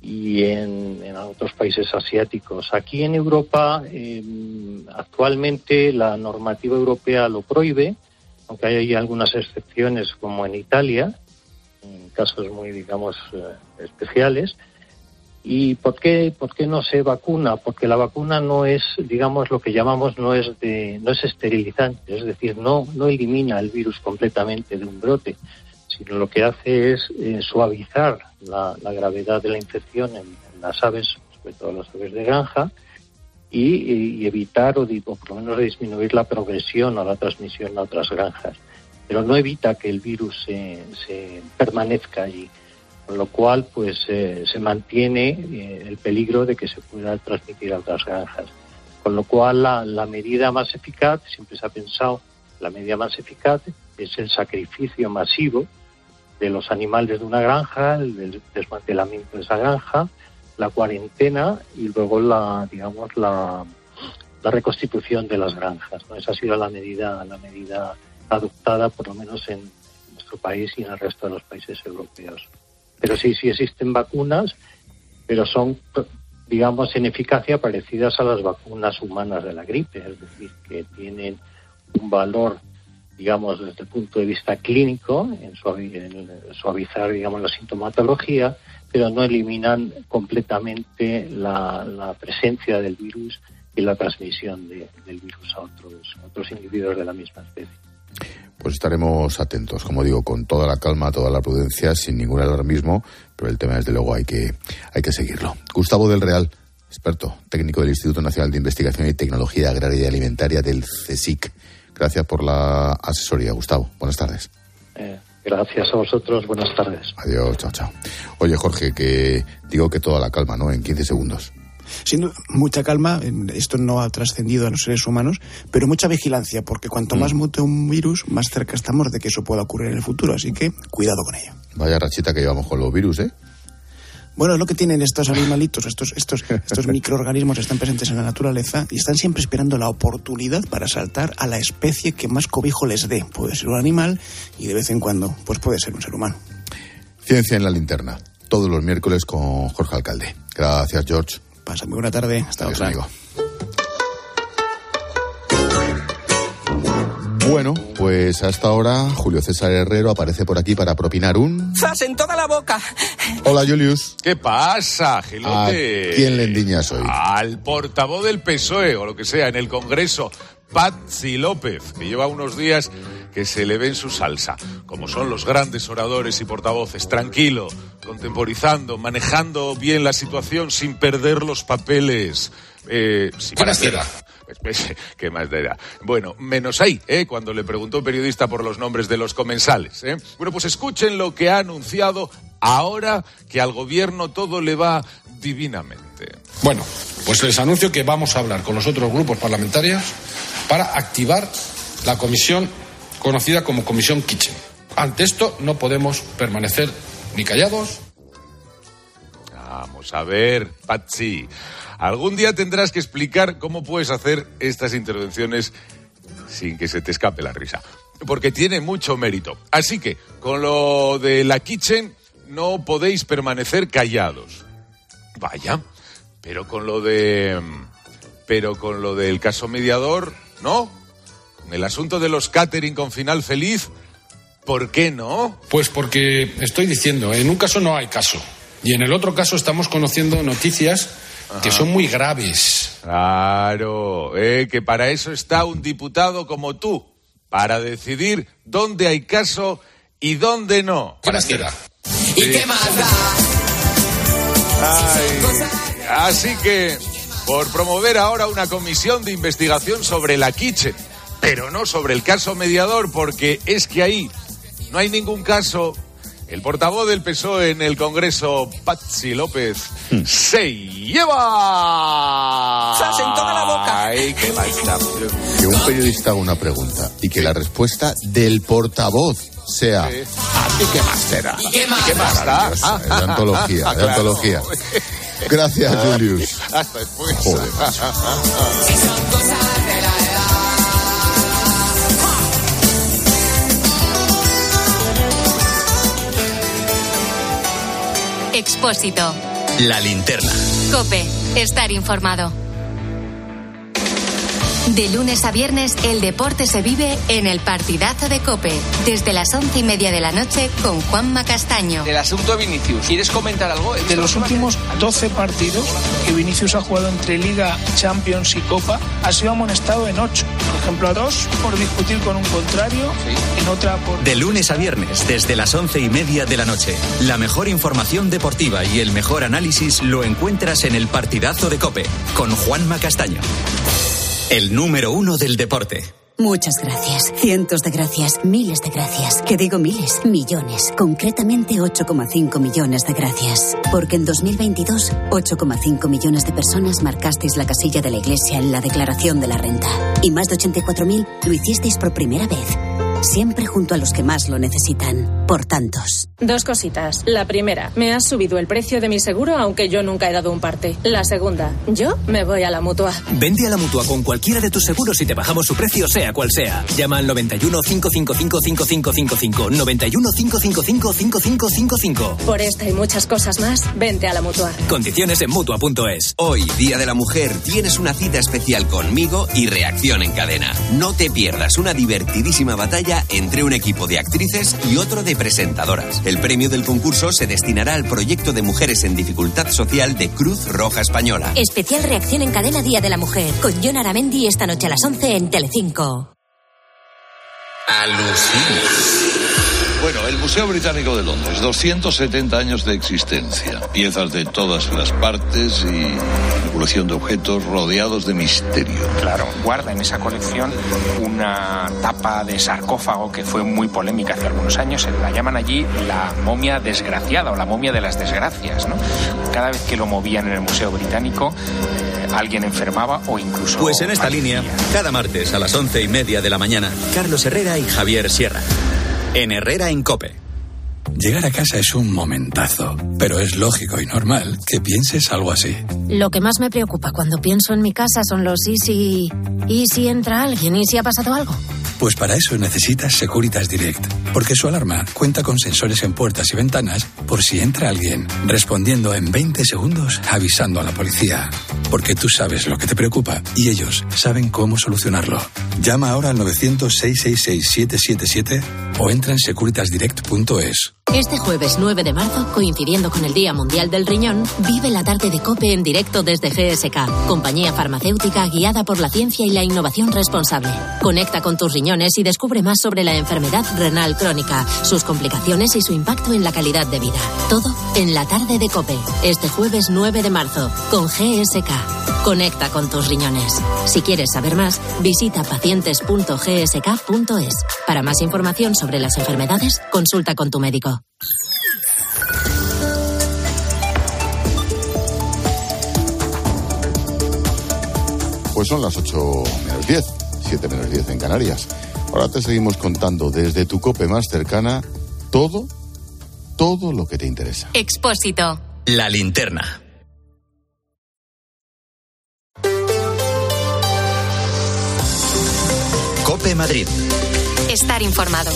y en, otros países asiáticos. Aquí en Europa em, actualmente la normativa europea lo prohíbe, aunque hay algunas excepciones como en Italia, en casos muy, digamos, eh, especiales. ¿Y por qué, por qué no se vacuna? Porque la vacuna no es, digamos, lo que llamamos no es de, no es esterilizante, es decir, no, no elimina el virus completamente de un brote, sino lo que hace es eh, suavizar la, gravedad de la infección en, las aves, sobre todo las aves de granja, y, evitar o, por lo menos disminuir la progresión o la transmisión a otras granjas. Pero no evita que el virus se, permanezca allí, con lo cual pues eh, se mantiene eh, el peligro de que se pueda transmitir a otras granjas. Con lo cual la, la medida más eficaz, siempre se ha pensado, la medida más eficaz es el sacrificio masivo de los animales de una granja, el desmantelamiento de esa granja, la cuarentena y luego la, digamos, la, la reconstitución de las granjas. Esa ha sido la medida, la medida adoptada, por lo menos en nuestro país y en el resto de los países europeos. Pero sí, sí existen vacunas, pero son, digamos, en eficacia parecidas a las vacunas humanas de la gripe, es decir, que tienen un valor digamos, desde el punto de vista clínico, en, suavizar, digamos, la sintomatología, pero no eliminan completamente la, presencia del virus y la transmisión del virus a otros, otros individuos de la misma especie. Pues estaremos atentos, como digo, con toda la calma, toda la prudencia, sin ningún alarmismo, pero el tema, desde luego, hay que, hay que seguirlo. Gustavo del Real, experto técnico del Instituto Nacional de Investigación y Tecnología Agraria y Alimentaria del CSIC. Gracias por la asesoría, Gustavo. Buenas tardes. Eh, gracias a vosotros. Buenas tardes. Adiós, chao, chao. Oye, Jorge, que digo que toda la calma, ¿no? En 15 segundos. Siendo mucha calma, esto no ha trascendido a los seres humanos, pero mucha vigilancia, porque cuanto más mm. mute un virus, más cerca estamos de que eso pueda ocurrir en el futuro, así que cuidado con ello. Vaya rachita que llevamos con los virus, ¿eh? Bueno, es lo que tienen estos animalitos, estos, estos, estos microorganismos están presentes en la naturaleza y están siempre esperando la oportunidad para saltar a la especie que más cobijo les dé. Puede ser un animal y de vez en cuando, pues puede ser un ser humano. Ciencia en la linterna, todos los miércoles con Jorge Alcalde. Gracias, George. Pasa muy buena tarde. Hasta otra. Bueno, pues hasta ahora Julio César Herrero aparece por aquí para propinar un... ¡Zas en toda la boca! Hola, Julius. ¿Qué pasa, ¿A Gilote? quién le endiñas hoy? Al portavoz del PSOE o lo que sea en el Congreso, Patsy López, que lleva unos días que se le ve en su salsa, como son los grandes oradores y portavoces, tranquilo, contemporizando, manejando bien la situación sin perder los papeles. Eh, sin ¿Qué más ¿Qué más te da? Bueno, menos ahí, ¿eh? cuando le preguntó un periodista por los nombres de los comensales. ¿eh? Bueno, pues escuchen lo que ha anunciado ahora que al gobierno todo le va divinamente. Bueno, pues les anuncio que vamos a hablar con los otros grupos parlamentarios para activar la comisión conocida como Comisión Kitchen. Ante esto no podemos permanecer ni callados Vamos a ver, Patsy. Algún día tendrás que explicar cómo puedes hacer estas intervenciones sin que se te escape la risa. Porque tiene mucho mérito. Así que, con lo de la kitchen, no podéis permanecer callados. Vaya. Pero con lo de. Pero con lo del caso mediador, ¿no? Con el asunto de los catering con final feliz, ¿por qué no? Pues porque estoy diciendo, en un caso no hay caso. Y en el otro caso estamos conociendo noticias que son muy graves. Claro, eh, que para eso está un diputado como tú, para decidir dónde hay caso y dónde no. ¿Qué más da? ¿Y qué más así que, por promover ahora una comisión de investigación sobre la Kitchen, pero no sobre el caso mediador, porque es que ahí no hay ningún caso. El portavoz del PSOE en el Congreso, Patsy López, se lleva. ¡Zas en toda la boca! Ay, qué. Que un periodista haga una pregunta y que la respuesta del portavoz sea... ¿A ti qué más te da? ¿Qué más? ¿Qué más da? Maravilloso, es de antología, de Claro. antología. Gracias, Julius. Hasta después. Joder, Expósito. La linterna. Cope. Estar informado. De lunes a viernes, el deporte se vive en el partidazo de Cope. Desde las once y media de la noche con Juanma Castaño. El asunto Vinicius. ¿Quieres comentar algo? De los últimos 12 partidos que Vinicius ha jugado entre Liga, Champions y Copa, ha sido amonestado en 8. Por ejemplo, a dos por discutir con un contrario, en otra por... De lunes a viernes, desde las once y media de la noche. La mejor información deportiva y el mejor análisis lo encuentras en el partidazo de Cope, con Juanma Castaño. El número uno del deporte. Muchas gracias, cientos de gracias, miles de gracias. Que digo miles, millones. Concretamente 8,5 millones de gracias. Porque en 2022, 8,5 millones de personas marcasteis la casilla de la Iglesia en la declaración de la renta. Y más de 84.000 lo hicisteis por primera vez. Siempre junto a los que más lo necesitan. Por tantos. Dos cositas. La primera, me has subido el precio de mi seguro aunque yo nunca he dado un parte. La segunda, yo me voy a la mutua. Vende a la mutua con cualquiera de tus seguros y te bajamos su precio, sea cual sea. Llama al 91 555 5555. 91 555 5555. Por esta y muchas cosas más, vente a la mutua. Condiciones en mutua.es. Hoy, Día de la Mujer, tienes una cita especial conmigo y Reacción en Cadena. No te pierdas una divertidísima batalla entre un equipo de actrices y otro de presentadoras. El premio del concurso se destinará al proyecto de mujeres en dificultad social de Cruz Roja Española. Especial reacción en cadena Día de la Mujer. Con John Aramendi esta noche a las 11 en Telecinco. Alucina. Bueno, el Museo Británico de Londres, 270 años de existencia, piezas de todas las partes y colección de objetos rodeados de misterio. Claro, guarda en esa colección una tapa de sarcófago que fue muy polémica hace algunos años. La llaman allí la momia desgraciada o la momia de las desgracias. ¿no? Cada vez que lo movían en el Museo Británico, eh, alguien enfermaba o incluso. Pues en esta línea, cada martes a las once y media de la mañana, Carlos Herrera y Javier Sierra. En Herrera en Cope. Llegar a casa es un momentazo, pero es lógico y normal que pienses algo así. Lo que más me preocupa cuando pienso en mi casa son los y si... ¿Y si entra alguien? ¿Y si ha pasado algo? Pues para eso necesitas Securitas Direct, porque su alarma cuenta con sensores en puertas y ventanas por si entra alguien, respondiendo en 20 segundos avisando a la policía. Porque tú sabes lo que te preocupa y ellos saben cómo solucionarlo. Llama ahora al 900-666-777 o entra en securitasdirect.es. Este jueves 9 de marzo, coincidiendo con el Día Mundial del Riñón, vive la tarde de COPE en directo desde GSK, compañía farmacéutica guiada por la ciencia y la innovación responsable. Conecta con tus riñones y descubre más sobre la enfermedad renal crónica, sus complicaciones y su impacto en la calidad de vida. Todo en la tarde de COPE, este jueves 9 de marzo, con GSK. Conecta con tus riñones. Si quieres saber más, visita pacientes.gsk.es. Para más información sobre las enfermedades, consulta con tu médico. Pues son las 8 menos 10, 7 menos 10 en Canarias. Ahora te seguimos contando desde tu cope más cercana todo, todo lo que te interesa. Expósito. La linterna. Cope Madrid. Estar informado.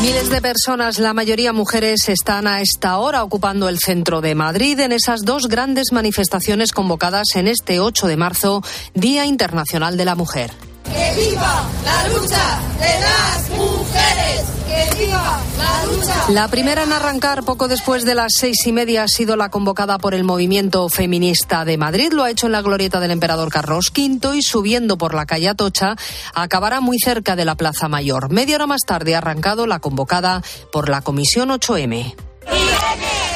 Miles de personas, la mayoría mujeres, están a esta hora ocupando el centro de Madrid en esas dos grandes manifestaciones convocadas en este 8 de marzo, Día Internacional de la Mujer. ¡Que viva la lucha de las mujeres! ¡Que viva la lucha! La primera en arrancar poco después de las seis y media ha sido la convocada por el movimiento feminista de Madrid. Lo ha hecho en la glorieta del emperador Carlos V y subiendo por la calle Atocha acabará muy cerca de la Plaza Mayor. Media hora más tarde ha arrancado la convocada por la Comisión 8M. ¡Irene,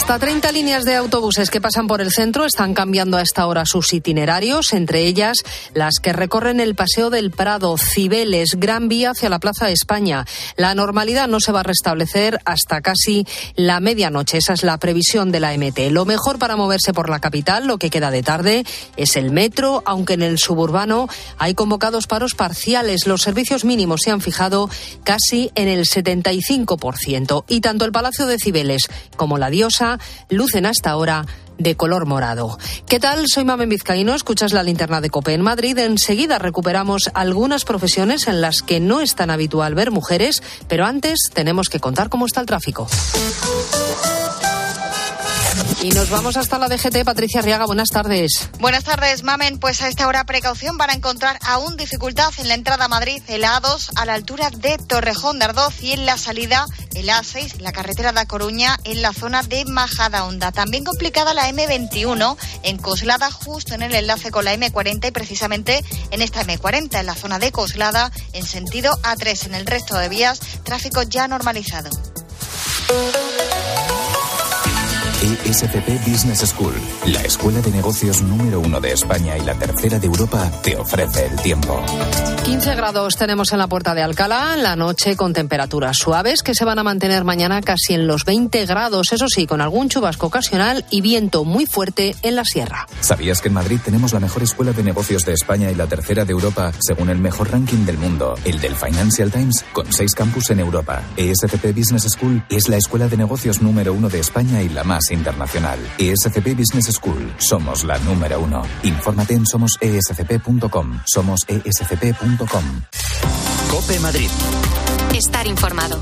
Hasta 30 líneas de autobuses que pasan por el centro están cambiando a esta hora sus itinerarios, entre ellas las que recorren el Paseo del Prado, Cibeles, Gran Vía hacia la Plaza España. La normalidad no se va a restablecer hasta casi la medianoche. Esa es la previsión de la MT. Lo mejor para moverse por la capital, lo que queda de tarde, es el metro, aunque en el suburbano hay convocados paros parciales. Los servicios mínimos se han fijado casi en el 75%. Y tanto el Palacio de Cibeles como la Diosa lucen hasta ahora de color morado. ¿Qué tal? Soy Mamen Vizcaíno, escuchas la linterna de Cope en Madrid. Enseguida recuperamos algunas profesiones en las que no es tan habitual ver mujeres, pero antes tenemos que contar cómo está el tráfico. Y nos vamos hasta la DGT. Patricia Arriaga, buenas tardes. Buenas tardes, Mamen. Pues a esta hora precaución para encontrar aún dificultad en la entrada a Madrid, el A2 a la altura de Torrejón de Ardoz y en la salida el A6, la carretera de Coruña en la zona de Majada Honda. También complicada la M21 en Coslada, justo en el enlace con la M40 y precisamente en esta M40, en la zona de Coslada, en sentido A3. En el resto de vías, tráfico ya normalizado. ESCP Business School, la escuela de negocios número uno de España y la tercera de Europa, te ofrece el tiempo. 15 grados tenemos en la puerta de Alcalá, la noche con temperaturas suaves que se van a mantener mañana casi en los 20 grados, eso sí, con algún chubasco ocasional y viento muy fuerte en la sierra. ¿Sabías que en Madrid tenemos la mejor escuela de negocios de España y la tercera de Europa, según el mejor ranking del mundo, el del Financial Times, con seis campus en Europa? ESCP Business School es la escuela de negocios número uno de España y la más internacional. ESCP Business School, somos la número uno. Infórmate en somosescp.com. Somos E escp.com. Cope Madrid. Estar informado.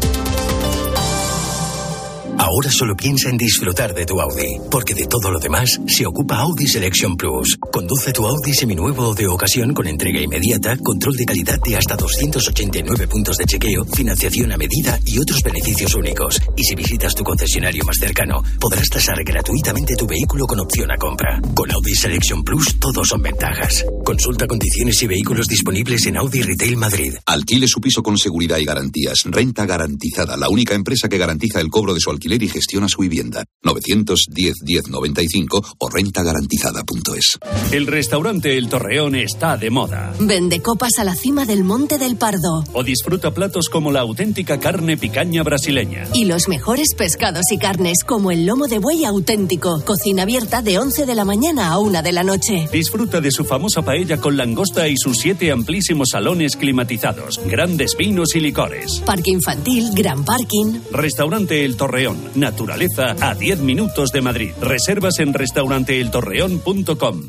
Ahora solo piensa en disfrutar de tu Audi, porque de todo lo demás se ocupa Audi Selection Plus. Conduce tu Audi seminuevo de ocasión con entrega inmediata, control de calidad de hasta 289 puntos de chequeo, financiación a medida y otros beneficios únicos. Y si visitas tu concesionario más cercano, podrás tasar gratuitamente tu vehículo con opción a compra. Con Audi Selection Plus todo son ventajas. Consulta condiciones y vehículos disponibles en Audi Retail Madrid. Alquile su piso con seguridad y garantías. Renta garantizada, la única empresa que garantiza el cobro de su alquiler alquiler y gestiona su vivienda. 910 1095 o rentagarantizada.es. El restaurante El Torreón está de moda. Vende copas a la cima del Monte del Pardo. O disfruta platos como la auténtica carne picaña brasileña. Y los mejores pescados y carnes como el lomo de buey auténtico. Cocina abierta de 11 de la mañana a 1 de la noche. Disfruta de su famosa paella con langosta y sus siete amplísimos salones climatizados, grandes vinos y licores. Parque infantil, gran parking. Restaurante El Torreón. Naturaleza a 10 minutos de Madrid. Reservas en restauranteeltorreón.com.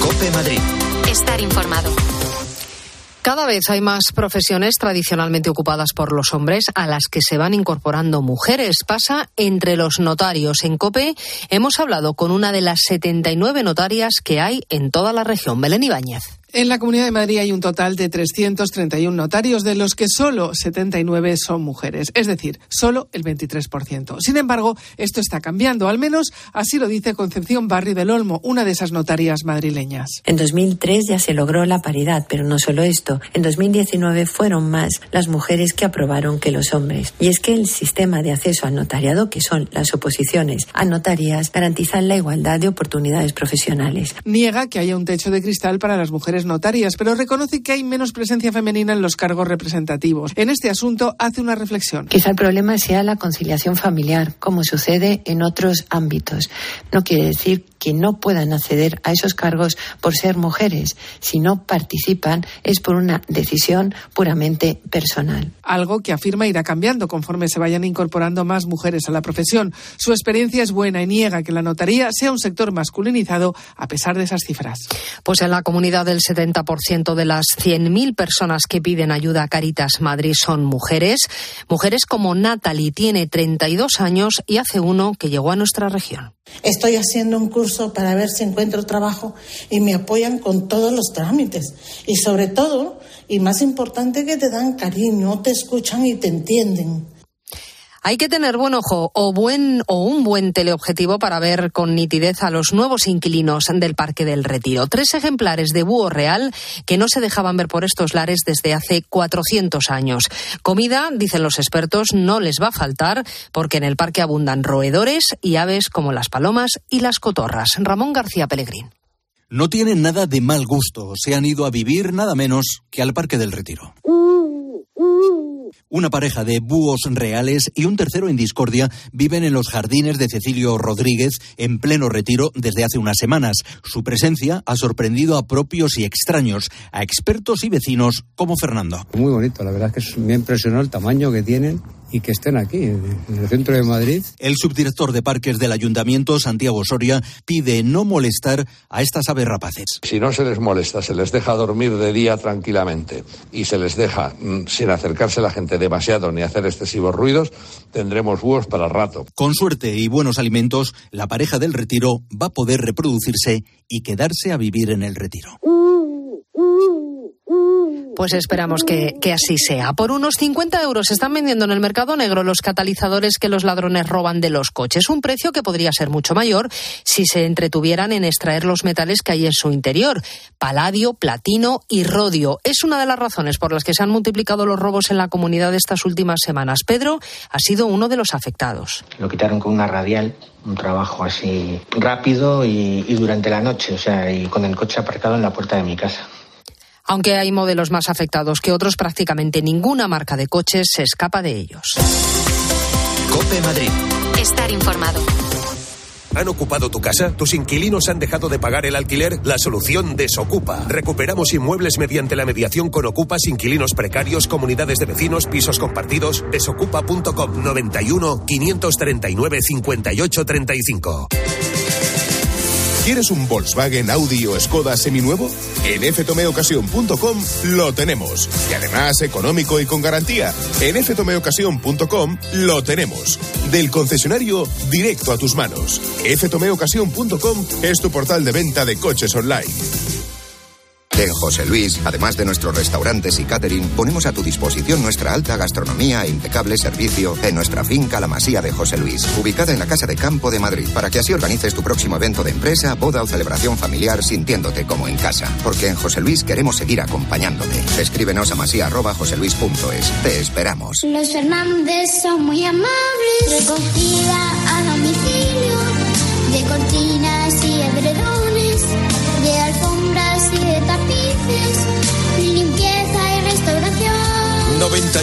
Cope Madrid. Estar informado. Cada vez hay más profesiones tradicionalmente ocupadas por los hombres a las que se van incorporando mujeres. Pasa entre los notarios. En COPE hemos hablado con una de las 79 notarias que hay en toda la región, Belén Ibáñez. En la Comunidad de Madrid hay un total de 331 notarios, de los que solo 79 son mujeres, es decir, solo el 23%. Sin embargo, esto está cambiando, al menos así lo dice Concepción Barri del Olmo, una de esas notarias madrileñas. En 2003 ya se logró la paridad, pero no solo esto. En 2019 fueron más las mujeres que aprobaron que los hombres. Y es que el sistema de acceso al notariado, que son las oposiciones a notarías, garantizan la igualdad de oportunidades profesionales. Niega que haya un techo de cristal para las mujeres notarias, pero reconoce que hay menos presencia femenina en los cargos representativos. En este asunto hace una reflexión. Quizá el problema sea la conciliación familiar, como sucede en otros ámbitos. No quiere decir que no puedan acceder a esos cargos por ser mujeres. Si no participan es por una decisión puramente personal. Algo que afirma irá cambiando conforme se vayan incorporando más mujeres a la profesión. Su experiencia es buena y niega que la notaría sea un sector masculinizado a pesar de esas cifras. Pues en la comunidad del 70% de las 100.000 personas que piden ayuda a Caritas Madrid son mujeres. Mujeres como Natalie tiene 32 años y hace uno que llegó a nuestra región. Estoy haciendo un curso para ver si encuentro trabajo y me apoyan con todos los trámites. Y sobre todo, y más importante, que te dan cariño, te escuchan y te entienden. Hay que tener buen ojo o buen o un buen teleobjetivo para ver con nitidez a los nuevos inquilinos del Parque del Retiro. Tres ejemplares de búho real que no se dejaban ver por estos lares desde hace 400 años. Comida, dicen los expertos, no les va a faltar porque en el parque abundan roedores y aves como las palomas y las cotorras. Ramón García Pellegrín. No tienen nada de mal gusto. Se han ido a vivir nada menos que al Parque del Retiro. Una pareja de búhos reales y un tercero en discordia viven en los jardines de Cecilio Rodríguez en pleno retiro desde hace unas semanas. Su presencia ha sorprendido a propios y extraños, a expertos y vecinos como Fernando. Muy bonito, la verdad es que me impresionó el tamaño que tienen y que estén aquí, en el centro de Madrid. El subdirector de parques del ayuntamiento, Santiago Soria, pide no molestar a estas aves rapaces. Si no se les molesta, se les deja dormir de día tranquilamente y se les deja mm, sin acercarse la gente demasiado ni hacer excesivos ruidos, tendremos búhos para rato. Con suerte y buenos alimentos, la pareja del retiro va a poder reproducirse y quedarse a vivir en el retiro. Pues esperamos que, así sea. Por unos 50 euros se están vendiendo en el mercado negro los catalizadores que los ladrones roban de los coches. Un precio que podría ser mucho mayor si se entretuvieran en extraer los metales que hay en su interior. Paladio, platino y rodio. Es una de las razones por las que se han multiplicado los robos en la comunidad estas últimas semanas. Pedro ha sido uno de los afectados. Lo quitaron con una radial un trabajo así rápido y, y durante la noche, o sea, y con el coche aparcado en la puerta de mi casa. Aunque hay modelos más afectados que otros, prácticamente ninguna marca de coches se escapa de ellos. Cope Madrid. Estar informado. ¿Han ocupado tu casa? ¿Tus inquilinos han dejado de pagar el alquiler? La solución desocupa. Recuperamos inmuebles mediante la mediación con ocupas, inquilinos precarios, comunidades de vecinos, pisos compartidos. Desocupa.com 91 539 58 35. ¿Quieres un Volkswagen, Audi o Skoda seminuevo? En ftomeocasión.com lo tenemos. Y además económico y con garantía. En ftomeocasión.com lo tenemos. Del concesionario directo a tus manos. ftomeocasión.com es tu portal de venta de coches online. En José Luis, además de nuestros restaurantes y catering, ponemos a tu disposición nuestra alta gastronomía e impecable servicio en nuestra finca La Masía de José Luis, ubicada en la Casa de Campo de Madrid, para que así organices tu próximo evento de empresa, boda o celebración familiar sintiéndote como en casa. Porque en José Luis queremos seguir acompañándote. Escríbenos a masía.joseluis.es. Te esperamos. Los Fernández son muy amables.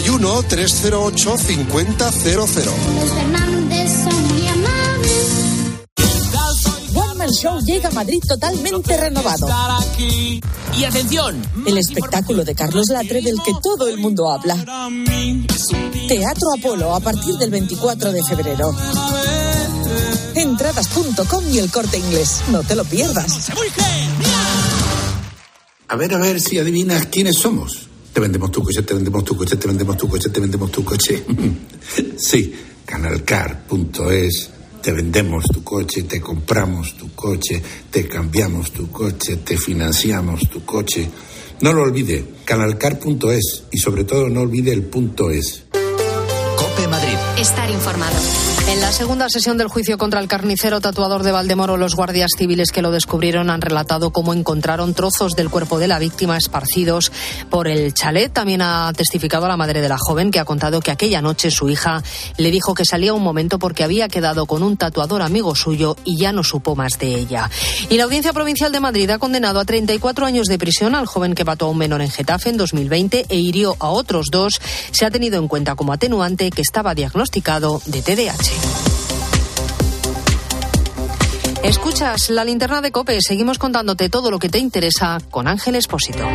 91 308 5000. Los Fernández son muy amables. One Man Show llega a Madrid totalmente renovado. Y atención, El espectáculo de Carlos Latre del que todo el mundo habla. Teatro Apolo a partir del 24 de febrero. Entradas.com y el corte inglés. No te lo pierdas. A ver, a ver si adivinas quiénes somos. Te vendemos tu coche, te vendemos tu coche, te vendemos tu coche, te vendemos tu coche. sí, canalcar.es. Te vendemos tu coche, te compramos tu coche, te cambiamos tu coche, te financiamos tu coche. No lo olvide, canalcar.es y sobre todo no olvide el punto es. Estar informado. En la segunda sesión del juicio contra el carnicero tatuador de Valdemoro, los guardias civiles que lo descubrieron han relatado cómo encontraron trozos del cuerpo de la víctima esparcidos por el chalet. También ha testificado la madre de la joven que ha contado que aquella noche su hija le dijo que salía un momento porque había quedado con un tatuador amigo suyo y ya no supo más de ella. Y la Audiencia Provincial de Madrid ha condenado a 34 años de prisión al joven que mató a un menor en Getafe en 2020 e hirió a otros dos. Se ha tenido en cuenta como atenuante que estaba de TDAH. Escuchas la linterna de Cope. Seguimos contándote todo lo que te interesa con Ángel Espósito.